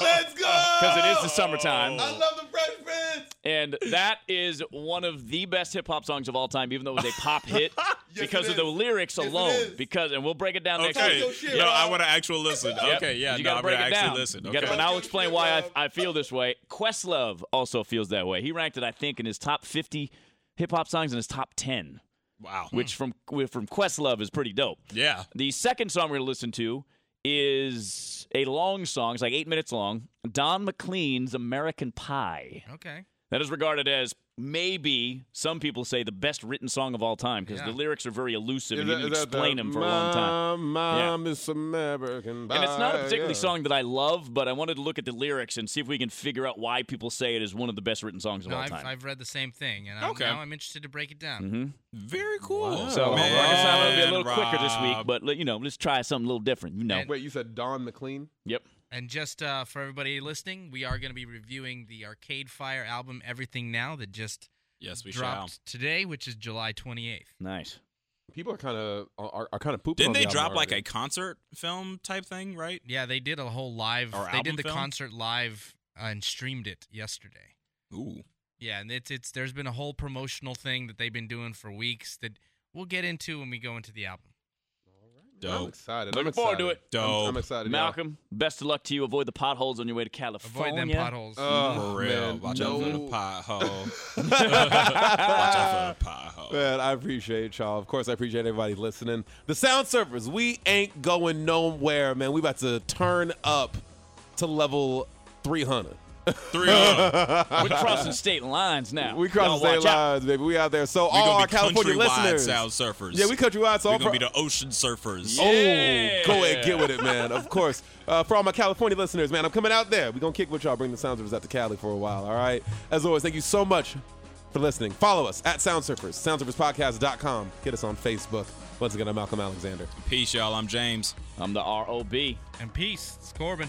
Let's go! Because it is the summertime. I love the Fresh Prince. And that is one of the best hip hop songs of all time, even though it was a pop hit because it of the lyrics Yes, alone. Because and we'll break it down next Okay. week. Yo, I want to actual listen. Yep. Okay, yeah, you no, gotta I'm break gonna it actually down. listen. You Okay. gotta, and I'll explain why I, I feel this way. Questlove also feels that way. He ranked it, I think, in his top 50 hip hop songs in his top 10, Wow. which from from Questlove is pretty dope. Yeah. The second song we're gonna listen to is a long song. It's like eight minutes long. Don McLean's "American Pie." Okay. That is regarded as maybe some people say the best written song of all time because Yeah. the lyrics are very elusive and you that- can is that the explain them for a long time. Mom, Yeah. Mom is American. And it's not a particularly yeah. song that I love, but I wanted to look at the lyrics and see if we can figure out why people say it is one of the best written songs of No, all I've, time. I've read the same thing, and I'm, Okay. now I'm interested to break it down. hmm Very cool. So Oh, like I guess I'm gonna be a man, little quicker this week, but you know, let's try something a little different. You know, And- Wait, you said Don McLean? yep. And just uh, for everybody listening, we are going to be reviewing the Arcade Fire album "Everything Now" that just Yes, we dropped shall. today, which is July 28th. Nice. People are kind of are, are kind of pooping. Didn't on they the album drop like already. a concert film type thing, right? Yeah, they did a whole live. Or they album did the film? concert live uh, and streamed it yesterday. Ooh. Yeah, and it's it's there's been a whole promotional thing that they've been doing for weeks that we'll get into when we go into the album. I'm Dope. excited. Looking I'm forward to excited. it. I'm, I'm Dope. excited. y'all. Malcolm, best of luck to you. Avoid the potholes on your way to California. Avoid them potholes. Oh, For real. man, Watch out for no. the pothole. Watch out for the pothole. Man, I appreciate y'all. Of course, I appreciate everybody listening. The Sound Surfers, we ain't going nowhere, man. We about to turn up to level 300. Three on. We're crossing state lines now. We Y'all crossing state watch out. lines, baby. We out there. So We all our California listeners, sound surfers. yeah, we countrywide. So We're gonna for- be the ocean surfers. Yeah. Oh, go ahead, get with it, man. Of course. Uh, for all my California listeners, man, I'm coming out there. We're going to kick with y'all, bring the Sound Surfers out to Cali for a while, all right? As always, thank you so much for listening. Follow us at Sound Surfers, soundsurferspodcast.com. Get us on Facebook. Once again, I'm Malcolm Alexander. Peace, y'all. I'm James. I'm the ROB. And peace, it's Corbin.